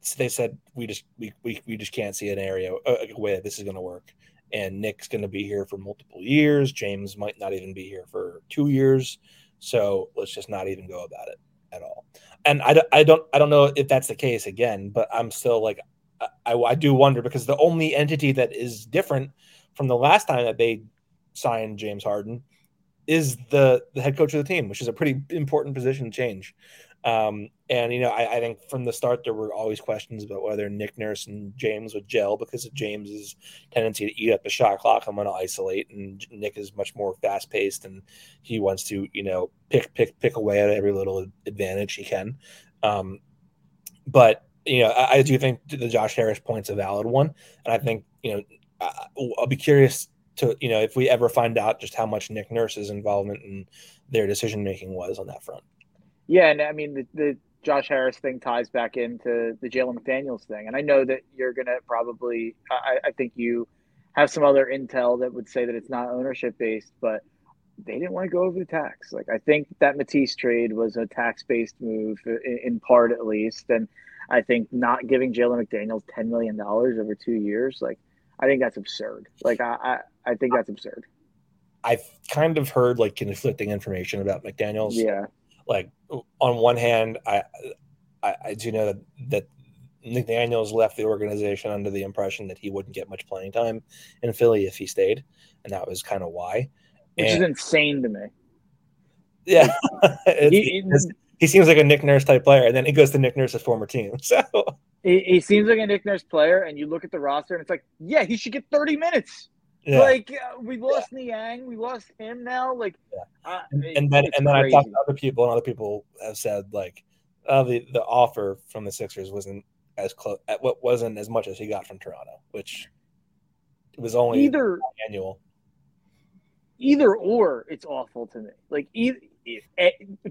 so they said we just we, we, we just can't see an area a, a way that this is going to work. And nick's going to be here for multiple years. James might not even be here for two years. So let's just not even go about it at all. And i, I don't i don't know if that's the case again but i'm still like I, I do wonder because the only entity that is different from the last time that they signed james harden is the the head coach of the team which is a pretty important position change um, and you know, I, I, think from the start there were always questions about whether Nick Nurse and James would gel because of James's tendency to eat up the shot clock. I'm going to isolate, and Nick is much more fast paced, and he wants to you know pick pick pick away at every little advantage he can. Um, but you know, I, I, do think the Josh Harris point's a valid one, and I think you know I'll be curious to you know if we ever find out just how much Nick Nurse's involvement in their decision making was on that front. Yeah, and I mean the, the Josh Harris thing ties back into the Jalen McDaniels thing, and I know that you're gonna probably. I, I think you have some other intel that would say that it's not ownership based, but they didn't want to go over the tax. Like I think that Matisse trade was a tax based move in, in, part at least, and I think not giving Jalen McDaniels ten million dollars over two years, like I think that's absurd. Like I, I, I think that's absurd. I've kind of heard like conflicting information about McDaniels. Yeah like on one hand, I I, I do know that that McDaniels left the organization under the impression that he wouldn't get much playing time in Philly if he stayed, and that was kind of why. Which and, is insane to me. Yeah, he, *laughs* he, seems like a Nick Nurse type player, and then he goes to Nick Nurse's former team. *laughs* So he, seems like a Nick Nurse player, and you look at the roster, and it's like, yeah, he should get thirty minutes. Yeah. Like uh, we lost yeah. Niang, we lost him now. Like, yeah. uh, and, and, then and then I talked to other people, and other people have said like, uh, the the offer from the Sixers wasn't as close. What wasn't as much as he got from Toronto, which was only either annual. Either or, it's awful to me. Like either,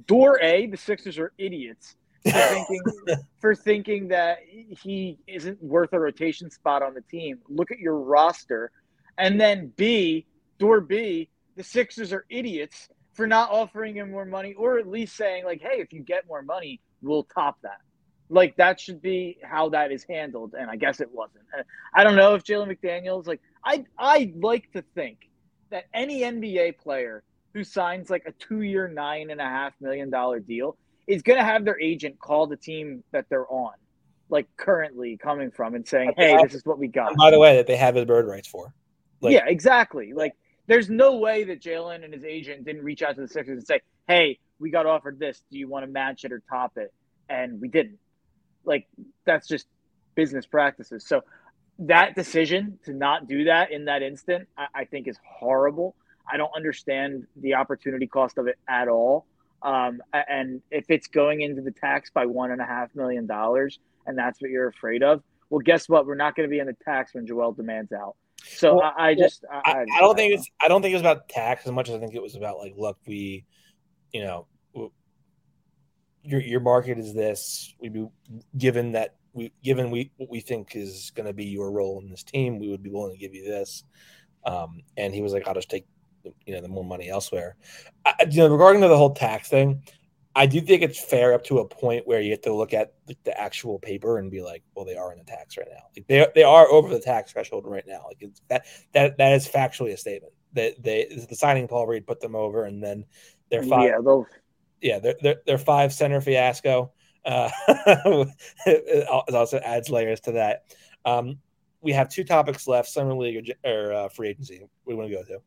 door A, the Sixers are idiots for *laughs* thinking for thinking that he isn't worth a rotation spot on the team. Look at your roster and then B, door B, the Sixers are idiots for not offering him more money or at least saying, like, hey, if you get more money, we'll top that. Like, that should be how that is handled. And I guess it wasn't. I don't know if Jalen McDaniels, like, I, I like to think that any NBA player who signs like a two year, nine and a half million dollar deal is going to have their agent call the team that they're on, like currently coming from, and saying, "Hey, this is what we got." By the way, that they have his bird rights for. Like, yeah, exactly. Like, there's no way that Jalen and his agent didn't reach out to the Sixers and say, "Hey, we got offered this. Do you want to match it or top it?" And we didn't. Like, that's just business practices. So that decision to not do that in that instant, I, I think, is horrible. I don't understand the opportunity cost of it at all. Um, and if it's going into the tax by one and a half million dollars, and that's what you're afraid of, well, guess what? We're not going to be in the tax when Joel demands out. So well, I, I, just I, I, I, don't think it's I don't think it was about tax as much as I think it was about like look we, you know, your your market is this. We be given that we given we what we think is going to be your role in this team, we would be willing to give you this. Um, and he was like, I'll just take you know the more money elsewhere. I, you know, regarding to the whole tax thing, I do think it's fair up to a point where you have to look at the, the, actual paper and be like, well, they are in the tax right now. Like they they are over the tax threshold right now. Like it's, that that that is factually a statement that they the signing Paul Reed put them over, and then they're five. Yeah, those. Yeah, they're they're, they're five center fiasco. Uh, *laughs* it also adds layers to that. Um, we have two topics left: summer league or, or uh, free agency. We want to go to.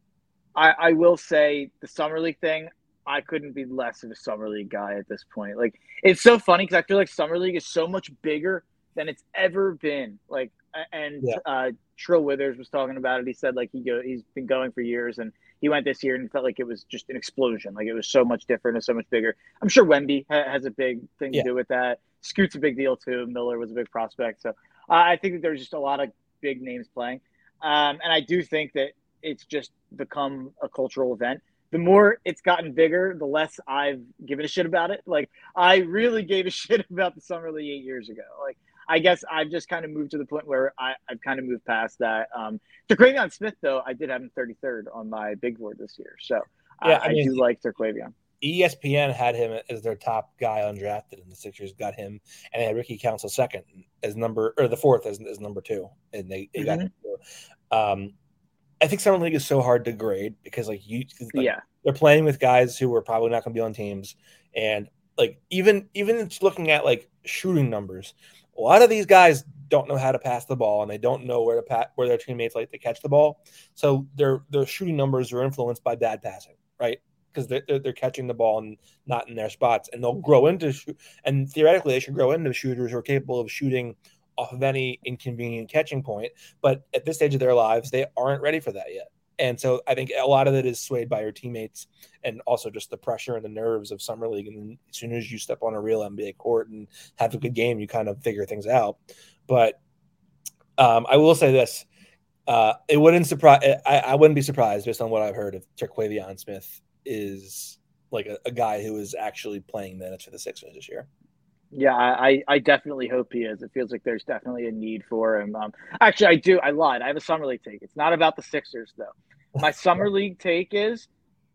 I, I will say the summer league thing. I couldn't be less of a summer league guy at this point. Like it's so funny because I feel like summer league is so much bigger than it's ever been. Like and yeah. uh, Trill Withers was talking about it. He said like he go he's been going for years and he went this year and felt like it was just an explosion. Like it was so much different and so much bigger. I'm sure Wemby ha- has a big thing to do with that. Scoot's a big deal too. Miller was a big prospect. So uh, I think that there's just a lot of big names playing. Um, and I do think that it's just become a cultural event. The more it's gotten bigger, the less I've given a shit about it. Like I really gave a *laughs* shit about the summer league eight years ago. Like I guess I've just kind of moved to the point where I, I've kind of moved past that. Um, Terquavion Smith, though, I did have him 33rd on my big board this year. So Yeah, I I, mean- do like Terquavion. ESPN had him as their top guy undrafted, and the Sixers got him, and they had Ricky Council second as number or the fourth as, as number two, and they, they got him. Um, I think summer league is so hard to grade because like you, like, yeah. they're playing with guys who are probably not going to be on teams, and like even even looking at like shooting numbers, a lot of these guys don't know how to pass the ball, and they don't know where to pat where their teammates like to catch the ball, so their their shooting numbers are influenced by bad passing, right? Because they're, they're, they're catching the ball and not in their spots, and they'll grow into and theoretically they should grow into shooters who are capable of shooting off of any inconvenient catching point. But at this stage of their lives, they aren't ready for that yet. And so I think a lot of it is swayed by your teammates and also just the pressure and the nerves of summer league. And as soon as you step on a real NBA court and have a good game, you kind of figure things out. But um, I will say this: uh, it wouldn't surprise. I, I wouldn't be surprised based on what I've heard if Terquavion Smith is like a, a guy who is actually playing minutes for the Sixers this year. Yeah, I, I definitely hope he is. It feels like there's definitely a need for him. Um, actually, I do. I lied. I have a summer league take. It's not about the Sixers though. My *laughs* summer league take is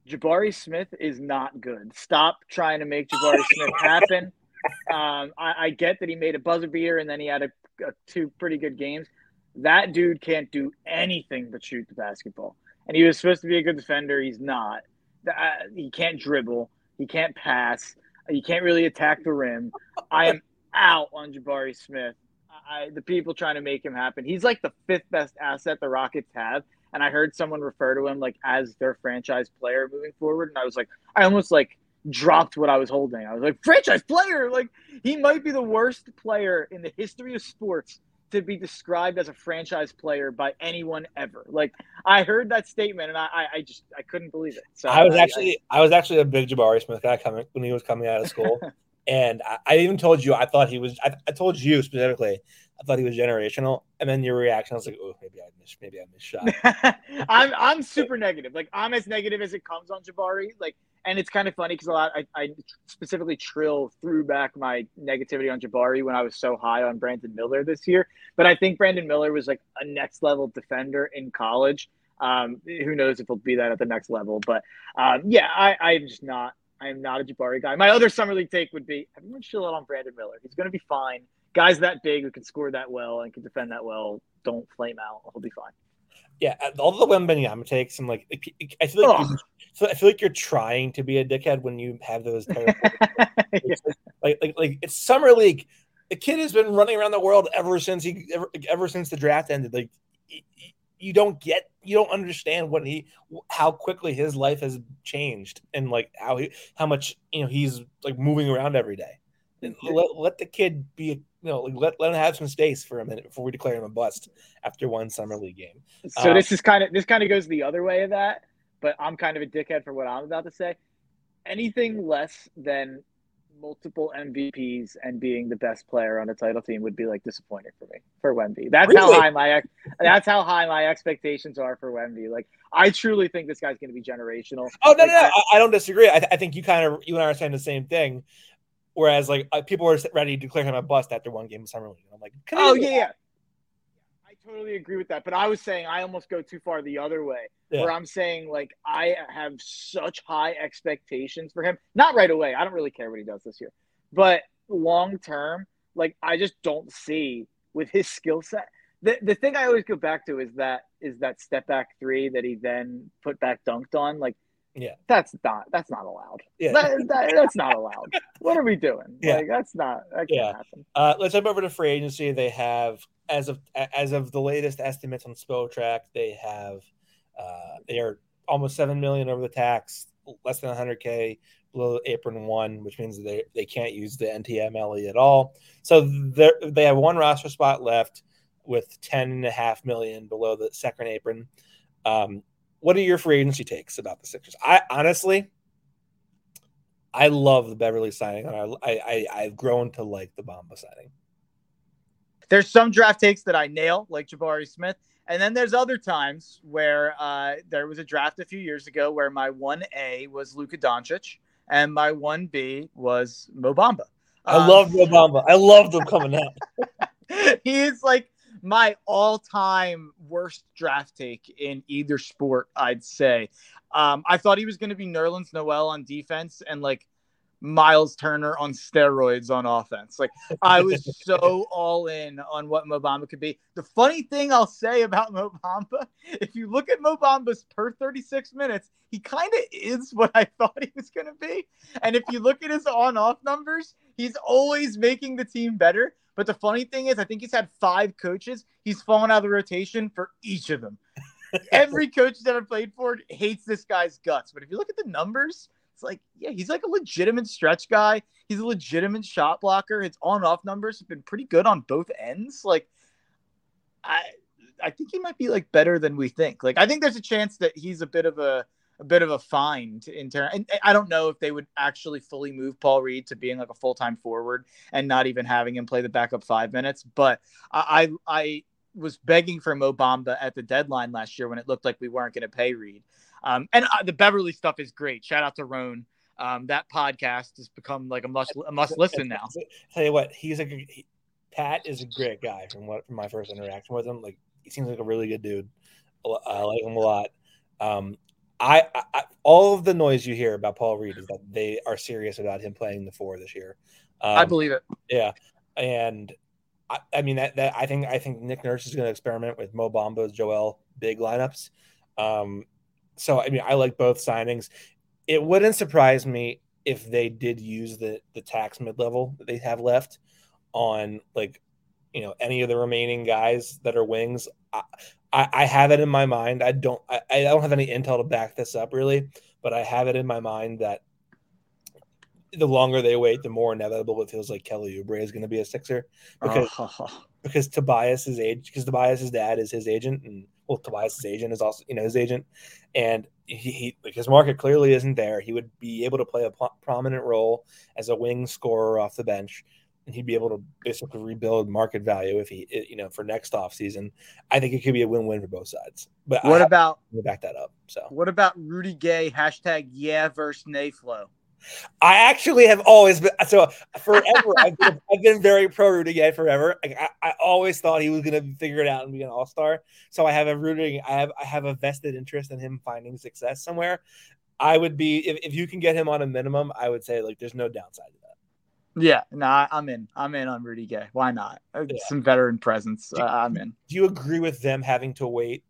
Jabari Smith is not good. Stop trying to make Jabari Smith happen. Um, I, I get that he made a buzzer beater and then he had a, a two pretty good games. That dude can't do anything but shoot the basketball. And he was supposed to be a good defender. He's not. Uh, he can't dribble. He can't pass. He can't really attack the rim. I am out on Jabari Smith. I, the people trying to make him happen. He's like the fifth best asset the Rockets have. And I heard someone refer to him like as their franchise player moving forward. And I was like, I almost like dropped what I was holding. I was like, franchise player. Like he might be the worst player in the history of sports to be described as a franchise player by anyone ever. Like I heard that statement and I, I, I just I couldn't believe it. So I was actually I, was actually a big Jabari Smith guy coming when he was coming out of school, *laughs* and I, I, even told you I thought he was. I, I, told you specifically I thought he was generational, and then your reaction I was like, oh, maybe I missed, maybe I missed shot. *laughs* I'm I'm super negative. Like I'm as negative as it comes on Jabari. Like, and it's kind of funny because a lot I, I specifically trill threw back my negativity on Jabari when I was so high on Brandon Miller this year. But I think Brandon Miller was like a next level defender in college. Um, who knows if he'll be that at the next level? But um, yeah, I, I'm just not. I am not a Jabari guy. My other summer league take would be everyone chill out on Brandon Miller. He's going to be fine. Guys that big who can score that well and can defend that well don't flame out. He'll be fine. Yeah, all the Wembanyama takes, I'm like, I feel like so I feel like you're trying to be a dickhead when you have those. *laughs* yeah. like, like, like it's summer league. The kid has been running around the world ever since he ever, ever since the draft ended. Like, you don't get, you don't understand what he, how quickly his life has changed, and like how he, how much you know he's like moving around every day. Let, let the kid be, you know, like let, let him have some space for a minute before we declare him a bust after one summer league game. So um, this is kind of this kind of goes the other way of that, but I'm kind of a dickhead for what I'm about to say. Anything less than multiple MVPs and being the best player on a title team would be like disappointing for me for Wemby. That's really? how high my that's how high my expectations are for Wemby. Like I truly think this guy's going to be generational. Oh no, like, no, no. I, I, don't disagree. I, th- I, think you kind of you and I are saying the same thing. Whereas like uh, people were ready to declare him a bust after one game of summer league. I'm like, oh yeah, yeah, I totally agree with that. But I was saying I almost go too far the other way, yeah. where I'm saying like I have such high expectations for him. Not right away. I don't really care what he does this year, but long term, like I just don't see with his skill set. The the thing I always go back to is that is that step back three that he then put back dunked on. Like yeah, that's not that's not allowed. Yeah, that, that, that's not allowed. what are we doing? *laughs* Yeah. like that's not that can't yeah. happen. Uh, let's jump over to free agency. They have as of as of the latest estimates on Spotrac, they have uh, they are almost seven million over the tax, less than 100k below apron one, which means they they can't use the NTMLE at all. So they they have one roster spot left with ten and a half million below the second apron. Um, what are your free agency takes about the Sixers? I honestly, I love the Beverley signing, and I, I, I have grown to like the Bamba signing. There's some draft takes that I nail, like Jabari Smith, and then there's other times where uh, there was a draft a few years ago where my one A was Luka Doncic and my one B was Mo Bamba. I um, love Mo Bamba. I love them coming out. *laughs* he is like my all-time worst draft take in either sport. I'd say. Um, I thought he was going to be Nerlens Noel on defense and like Miles Turner on steroids on offense. Like I was so *laughs* all in on what Mo Bamba could be. The funny thing I'll say about *laughs* Mo Bamba, if you look at Mo Bamba's per 36 minutes, he kind of is what I thought he was going to be. And if you look at his on-off numbers, he's always making the team better. But the funny thing is, I think he's had five coaches. He's fallen out of the rotation for each of them. *laughs* Every coach he's ever played for hates this guy's guts. But if you look at the numbers, it's like, yeah, he's like a legitimate stretch guy. He's a legitimate shot blocker. His on-off numbers have been pretty good on both ends. Like, I, I think he might be like better than we think. Like, I think there's a chance that he's a bit of a a bit of a find in terms. And I don't know if they would actually fully move Paul Reed to being like a full time forward and not even having him play the backup five minutes. But I, I, I was begging for Mo Bamba at the deadline last year when it looked like we weren't going to pay Reed. Um, and uh, the Beverley stuff is great. Shout out to Rone. Um, that podcast has become like a must a must listen now. Tell you what, he's a he, Pat is a great guy from what from my first interaction with him. Like he seems like a really good dude. I like him a lot. Um, I, I, all of the noise you hear about Paul Reed is that they are serious about him playing the four this year. Um, I believe it. Yeah, and I, I, mean that, that I think I think Nick Nurse is going to experiment with Mo Bamba's Joel big lineups. Um, so I mean I like both signings. It wouldn't surprise me if they did use the the tax mid level that they have left on like you know any of the remaining guys that are wings. I, I, I have it in my mind. I don't I, I don't have any intel to back this up really, but I have it in my mind that the longer they wait, the more inevitable it feels like Kelly Oubre is going to be a Sixer because oh. *laughs* because Tobias's age because Tobias's dad is his agent and well Tobias's agent is also you know his agent and he, he like his market clearly isn't there. He would be able to play a prominent role as a wing scorer off the bench and he'd be able to basically rebuild market value if he, you know, for next off season. I think it could be a win-win for both sides. But what about to back that up? So what about Rudy Gay hashtag Yeah versus Nayflow? I actually have always been so forever. I've, been, *laughs* I've been very pro Rudy Gay forever. I, I, always thought he was going to figure it out and be an all star. So I have a Rudy. I have I have a vested interest in him finding success somewhere. I would be if, if you can get him on a minimum. I would say like there's no downside to that. Yeah, no, I'm in. I'm in on Rudy Gay. Why not? Uh, yeah. Some veteran presence. Uh, I'm in. Do you agree with them having to wait?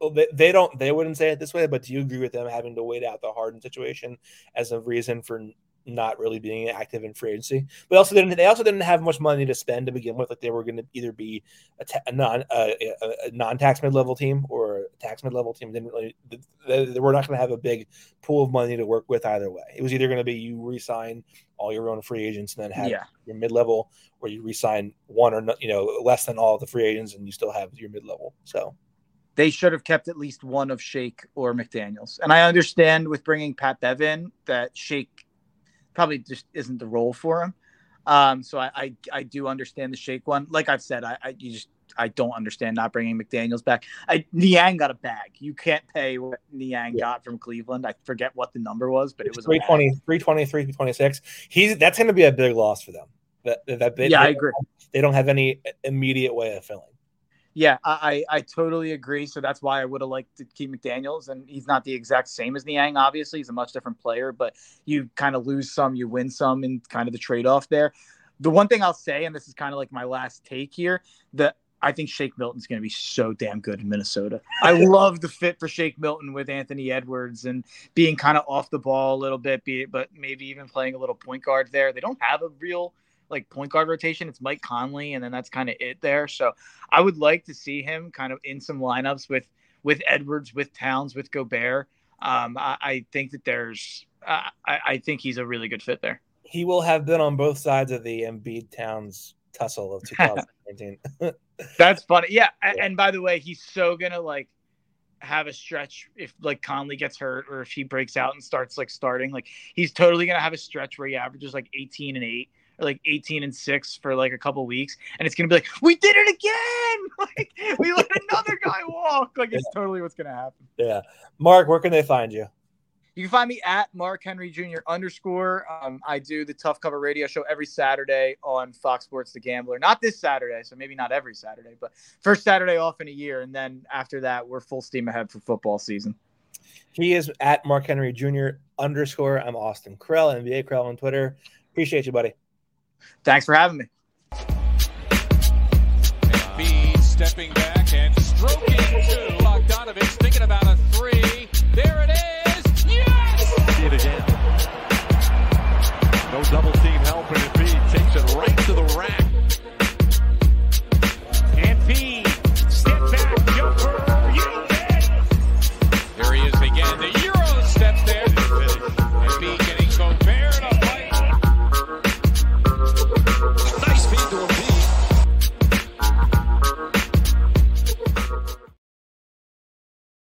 Well, they, they don't. They wouldn't say it this way, but do you agree with them having to wait out the Harden situation as a reason for not really being active in free agency. But also didn't they also didn't have much money to spend to begin with. Like they were going to either be a, ta- a non a, a non tax mid level team or a tax mid level team. Didn't really they, they were not going to have a big pool of money to work with either way. It was either going to be you resign all your own free agents and then have yeah. your mid level, or you resign one or you know less than all of the free agents and you still have your mid level. So they should have kept at least one of Shake or McDaniels. And I understand with bringing Pat Bevin that Shake probably just isn't the role for him. Um, so I, I, I do understand the Shake one. Like I've said, I, I you just I don't understand not bringing McDaniel's back. I, Niang got a bag. You can't pay what Niang yeah. got from Cleveland. I forget what the number was, but it was 320, 320, 326. He's that's going to be a big loss for them. That, that they, yeah, they I agree. They don't have any immediate way of filling. Yeah, I, I totally agree. So that's why I would have liked to keep McDaniels. And he's not the exact same as Niang, obviously. He's a much different player, but you kind of lose some, you win some, and kind of the trade off there. The one thing I'll say, and this is kind of like my last take here, that I think Shake Milton's going to be so damn good in Minnesota. I *laughs* love the fit for Shake Milton with Anthony Edwards and being kind of off the ball a little bit, be it, but maybe even playing a little point guard there. They don't have a real like point guard rotation. It's Mike Conley, and then that's kind of it there. So I would like to see him kind of in some lineups with with Edwards, with Towns, with Gobert. Um, I, I, think that there's, uh, I, I, think he's a really good fit there. He will have been on both sides of the Embiid Towns tussle of *laughs* 2019. *laughs* that's funny. Yeah. yeah. And by the way, he's so gonna like have a stretch if like Conley gets hurt or if he breaks out and starts like starting. Like he's totally gonna have a stretch where he averages like 18 and 8 or like 18 and 6 for like a couple weeks. And it's gonna be like, we did it again! *laughs* Like we let *laughs* another guy walk. Like it's totally what's gonna happen. Yeah. Mark, where can they find you? You can find me at Mark Henry Jr. underscore. Um, I do the Tough Cover Radio Show every Saturday on Fox Sports The Gambler. Not this Saturday, so maybe not every Saturday, but first Saturday off in a year, and then after that, we're full steam ahead for football season. He is at Mark Henry Jr. underscore. I'm Austin Krell, NBA Krell on Twitter. Appreciate you, buddy. Thanks for having me. Stepping back and stroking two. Bogdanovich thinking about a three. There it is. Yes. It. No double.